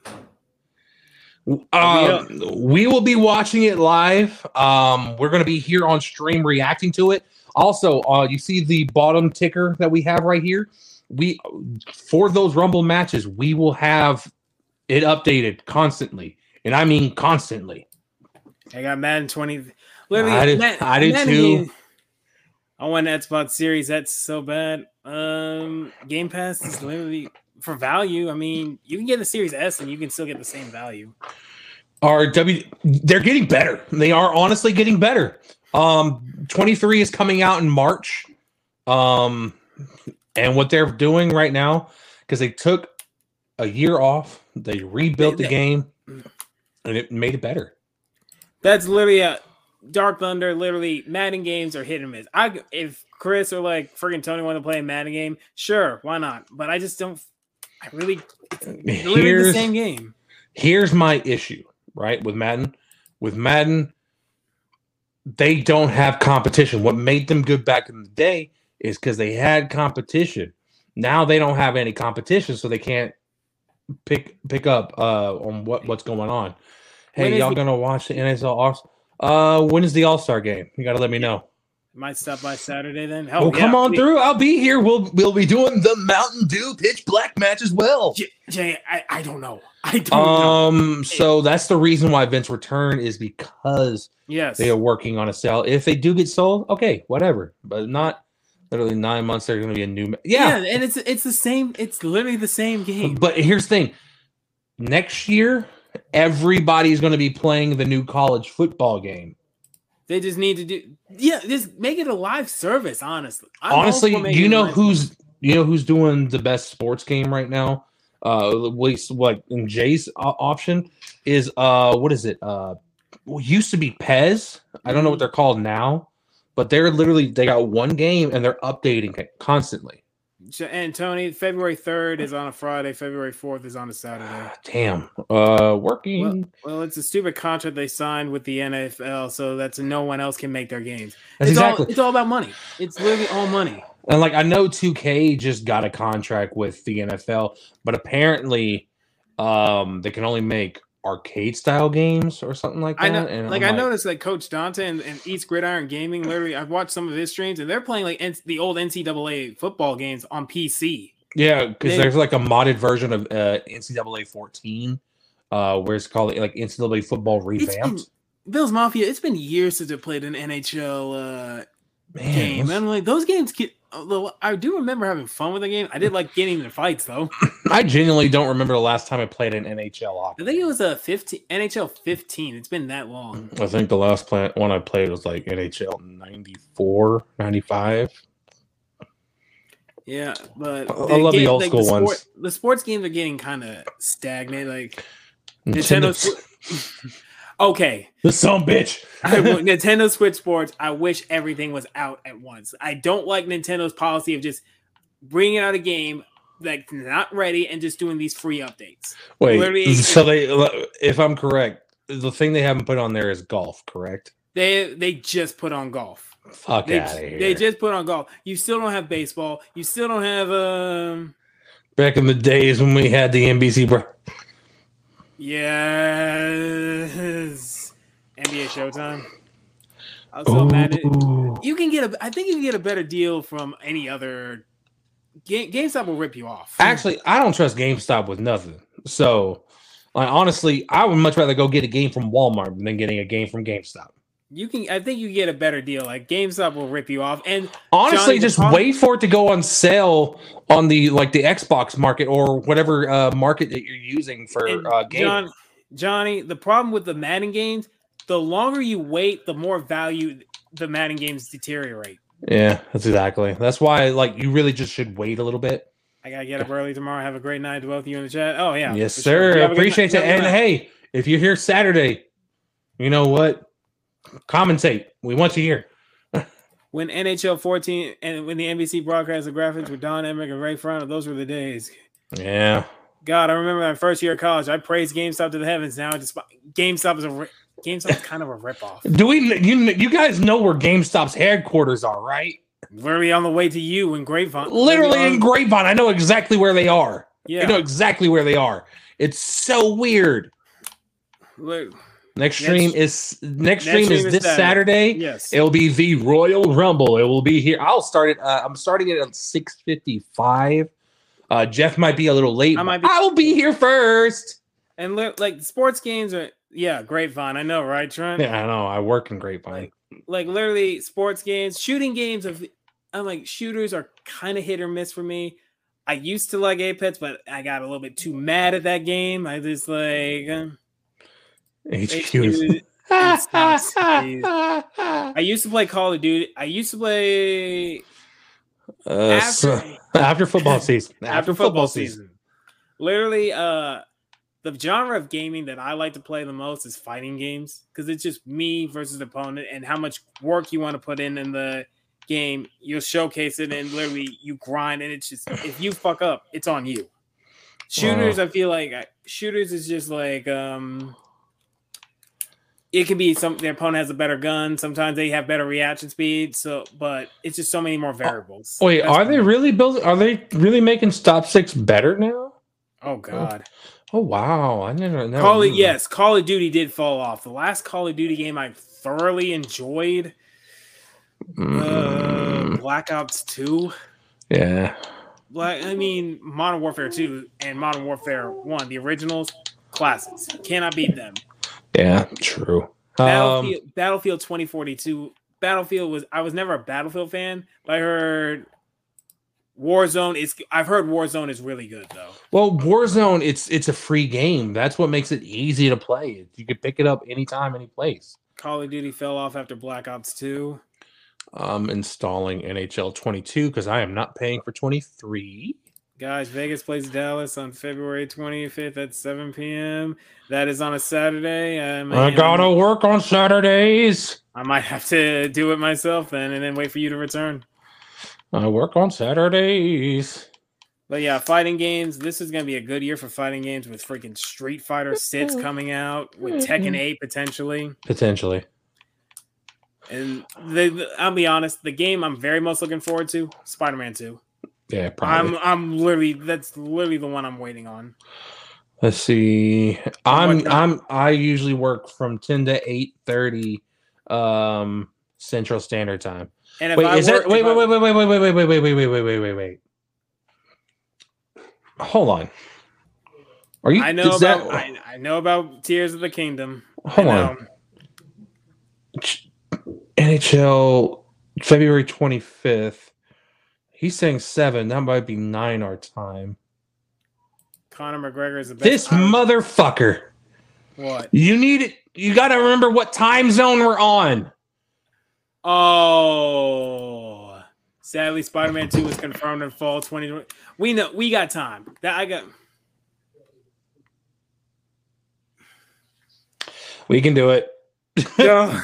Um, we will be watching it live. Um, we're going to be here on stream reacting to it. Also, uh, you see the bottom ticker that we have right here. We for those Rumble matches, we will have it updated constantly, and I mean constantly. I got Madden 20. Literally, I did- Mad- I did Madden too. game- I want an Xbox Series. That's so bad. Um, Game Pass is literally for value. I mean, you can get the Series S and you can still get the same value. Are W? They're getting better. They are honestly getting better. Um, twenty three is coming out in March. Um, and what they're doing right now because they took a year off, they rebuilt the game, and it made it better. That's literally a Dark Thunder. Literally, Madden games are hit and miss. I if Chris or like friggin' Tony want to play a Madden game, sure, why not? But I just don't. I really literally the same game. here's my issue, right? With Madden, with Madden, they don't have competition. What made them good back in the day is because they had competition. Now they don't have any competition, so they can't pick pick up uh on what what's going on. Hey, y'all the- gonna watch the NHL All? Uh, when is the All Star game? You gotta let me know. Might stop by Saturday then. Hell, well, come yeah, on please. through. I'll be here. We'll we'll be doing the Mountain Dew Pitch Black match as well. J- Jay, I, I don't know. I don't know. Um, so that's the reason why Vince return is because Yes. they are working on a sale. If they do get sold, okay, whatever. But not literally nine months. They're going to be a new. ma- yeah. Yeah, and it's it's the same. It's literally the same game. but here's the thing: next year, everybody's going to be playing the new college football game. They just need to do. Yeah, just make it a live service. Honestly, I'm Honestly, you know who's you know who's doing the best sports game right now? Uh, at least what in Jay's uh, option is uh, what is it? Uh, used to be PES. I don't know what they're called now, but they're literally they got one game and they're updating it constantly. And Tony, February third is on a Friday. February fourth is on a Saturday. Damn. Uh working. Well, it's a stupid contract they signed with the NFL, so that's no one else can make their games. That's it's exactly. all it's all about money. It's literally all money. And like I know 2K just got a contract with the NFL, but apparently um they can only make arcade style games or something like that. I know, and like I'm I noticed, like Coach Dante and, and East Gridiron Gaming. Literally, I've watched some of his streams, and they're playing like N- the old NCAA football games on PC. Yeah, because there's like a modded version of uh, NCAA 14, uh, where it's called like NCAA football revamped. been, Bills Mafia. It's been years since I played an NHL uh, Man, game. And like those games get. Although I do remember having fun with the game. I did like getting into fights though. I genuinely don't remember the last time I played an NHL hockey. I think it was a 15 NHL 15. It's been that long. I think the last pla- one I played was like NHL 94, 95. Yeah, but I- I love the old school sport- ones. The sports games are getting kind of stagnant. Like Nintendo, Nintendo. okay, the son bitch. I Nintendo Switch Sports. I wish everything was out at once. I don't like Nintendo's policy of just bringing out a game like not ready and just doing these free updates. Wait, Literally- so they, if I'm correct, the thing they haven't put on there is golf, correct? They they just put on golf. Fuck They, out of here. they just put on golf. You still don't have baseball. You still don't have um. Back in the days when we had the NBC, bro. Yes. NBA Showtime. I was so mad at you can get a I think you can get a better deal from any other Game, GameStop will rip you off. Actually, I don't trust GameStop with nothing. So, like, honestly, I would much rather go get a game from Walmart than getting a game from GameStop. You can I think you get a better deal. Like GameStop will rip you off. And Honestly, Johnny, just problem- wait for it to go on sale on the like the Xbox market or whatever uh, market that you're using for and uh, games. John, Johnny, the problem with the Madden games, the longer you wait, the more value the Madden games deteriorate. yeah, that's exactly. That's why like you really just should wait a little bit. I gotta get up early tomorrow. Have a great night to both of you in the chat. Oh yeah, yes, sure. sir. You have a good Appreciate it. And night. hey, if you're here Saturday, you know what? Commentate. We want you here. when NHL 14 and when the NBC broadcast the graphics with Don Emrick and Ray Frono, those were the days. Yeah. God, I remember my first year of college. I praised GameStop to the heavens. Now, just GameStop is a GameStop is kind of a ripoff. Do we? You you guys know where GameStop's headquarters are, right? Literally on the way to you in Grapevine. Literally on- in Grapevine. I know exactly where they are. yeah. I know exactly where they are. It's so weird. Look, Next stream is next stream is is this Saturday. Saturday. yes. It'll be the Royal Rumble. It will be here. I'll start it. Uh, I'm starting it at 6:55. Uh, Jeff might be a little late. I might be- I will be here first. and like sports games are yeah, Grapevine. I know, right, Trent? Yeah, I know. I work in Grapevine. like literally sports games, shooting games of I'm like shooters are kind of hit or miss for me. I used to like Apex, but I got a little bit too mad at that game. I just like HQ. HQ and Stocks, please. I used to play Call of Duty. I used to play Uh, after, so- after football season. after football season. Literally, uh, the genre of gaming that I like to play the most is fighting games because it's just me versus the opponent and how much work you want to put in in the game. You'll showcase it and literally you grind, and it's just if you fuck up, it's on you. Shooters, I feel like I- shooters is just like um. It can be some their opponent has a better gun. Sometimes they have better reaction speed. So, but it's just so many more variables. Wait, That's are they really building? Are they really making Stop Six better now? Oh God. Oh wow, I never. never Call it yes, Call of Duty did fall off. The last Call of Duty game I thoroughly enjoyed, uh, Mm, Black Ops Two. yeah. Black, I mean Modern Warfare Two and Modern Warfare One, the originals, classics. Cannot beat them. Yeah, true. Um, Battlefield, Battlefield 2042. Battlefield was I was never a Battlefield fan, but I heard Warzone is. I've heard Warzone is really good though. well, Warzone, it's it's a free game. That's what makes it easy to play. You can pick it up anytime, any place. Call of Duty fell off after Black Ops Two. I'm installing NHL 22 because I am not paying for 23. Guys, Vegas plays Dallas on February 25th at 7 p.m. That is on a Saturday. I, I gotta work on Saturdays. I might have to do it myself then and then wait for you to return. I work on Saturdays. But yeah, fighting games. This is going to be a good year for fighting games with freaking Street Fighter 6 mm-hmm. coming out, with Tekken 8 potentially. Potentially. And the, the- I'll be honest, the game I'm very most looking forward to, Spider-Man 2. Yeah, probably. I'm I'm literally that's literally the one I'm waiting on. Let's see. I'm? I'm I usually work from 10 to 8 30 um Central Standard Time. And if Wait, I is work, that wait wait wait wait wait wait wait wait wait wait wait wait wait wait wait wait. Hold on. Are you I know about that- I, I know about Tears of the Kingdom. Hold on. NHL February 25th. He's saying 7. That might be 9 our time. Conor McGregor is the best. This motherfucker. what? You need it. You got to remember what time zone we're on. Oh, sadly, Spider-Man Two was confirmed in fall 2020. We know we got time. That I got. We can do it. All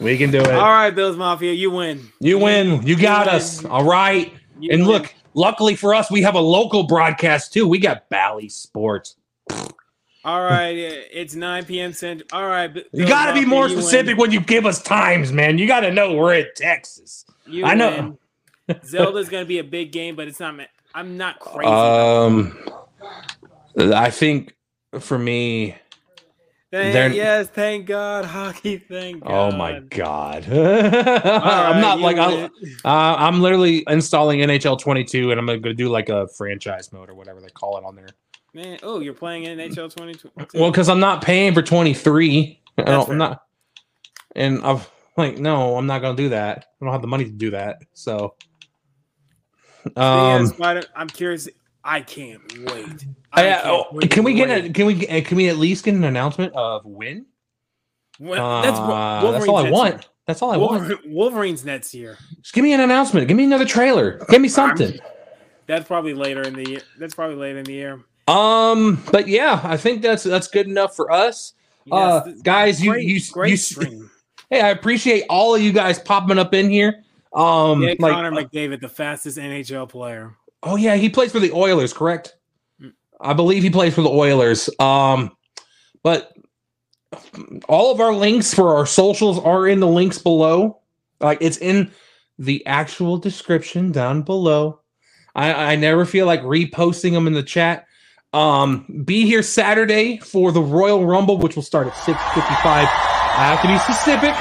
We can do it. All right, Bills Mafia, you win. You win. You got win. us. All right. You And win. look, luckily for us, we have a local broadcast too. We got Bally Sports. All right, it's 9 p.m. Central. All right, You got to be more you win. specific when you give us times, man. You got to know we're in Texas. You I know. Zelda's gonna be a big game, but it's not. I'm not crazy. Um, I think for me, Thank- they're- yes, thank God, hockey. Thank God. oh my god, I'm not right, like I, win. uh, I'm literally installing NHL 22, and I'm gonna do like a franchise mode or whatever they call it on there. man. Oh, you're playing NHL 22. Well, because I'm not paying for 23. I don't. I'm not, and I'm like, no, I'm not gonna do that. I don't have the money to do that. So, um, Spider, I'm curious. I can't wait. I- I can't oh, can we get wait. a can we can we at least get an announcement of when? Well, that's, Uh, what- that's all I want. next That's all I year. want. Wolverine's next year. Just give me an announcement. Give me another trailer. Give me something. That's probably later in the year. That's probably later in the year. Um, but yeah, I think that's that's good enough for us. uh, Yes, guys, you great, you great you. stream. Hey, I appreciate all of you guys popping up in here. Um, Yeah, like, Connor McDavid, the fastest NHL player. oh yeah, he plays for the Oilers, correct? I believe he plays for the Oilers. Um, but all of our links for our socials are in the links below. Like it's in the actual description down below. I, I never feel like reposting them in the chat. Um, be here Saturday for the Royal Rumble, which will start at 6:55. I have to be specific.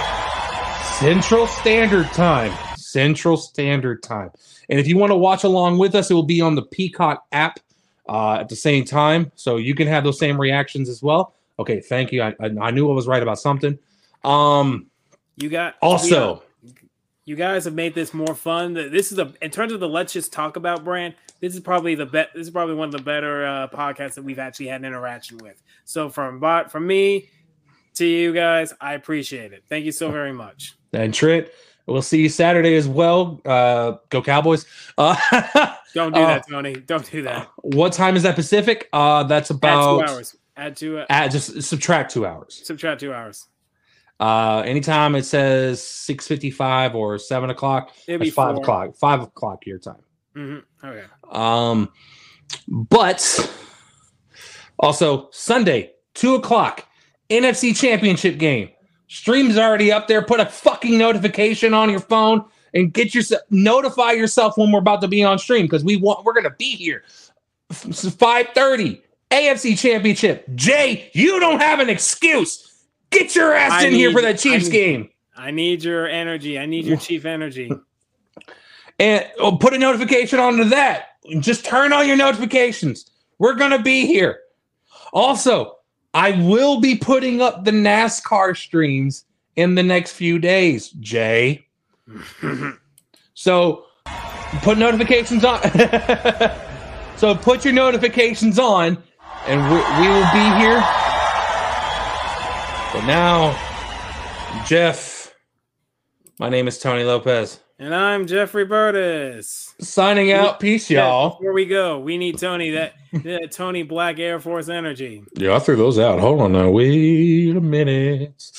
Central Standard Time. Central Standard Time. And if you want to watch along with us, it will be on the Peacock app uh, at the same time, so you can have those same reactions as well. Okay, thank you. I, I, I knew I was right about something. Um, You got also, you guys have made this more fun. This is a in terms of the let's just talk about brand. This is probably the bet. This is probably one of the better uh, podcasts that we've actually had an interaction with. So from bot from me to you guys, I appreciate it. Thank you so very much. and Trit, we'll see you Saturday as well. Uh, go Cowboys. Uh, Don't do Uh, that, Tony. Don't do that. what time is that Pacific? Uh, that's Add about two hours. Add two. Uh, Add, just subtract two hours. subtract two hours. Uh, anytime it says six fifty five or seven o'clock, It'll be it's five four. o'clock. Five o'clock your time. hmm Okay. Um, but also Sunday, two o'clock, NFC Championship game. Stream's already up there. Put a fucking notification on your phone and get yourself notify yourself when we're about to be on stream because we want we're gonna be here. Five thirty, AFC Championship. Jay, you don't have an excuse. Get your ass I in here for that Chiefs I need- game. I need your energy. I need your chief energy. and oh, put a notification onto that. Just turn on your notifications. We're gonna be here. Also, I will be putting up the NASCAR streams in the next few days, Jay. So put notifications on. so put your notifications on, and we, we will be here. But now, Jeff, my name is Tony Lopez. And I'm Jeffrey Burtis. Signing out. Peace, y'all. Before we go, we need Tony that, that Tony Black Air Force energy. Yeah, I threw those out. Hold on now. Wait a minute.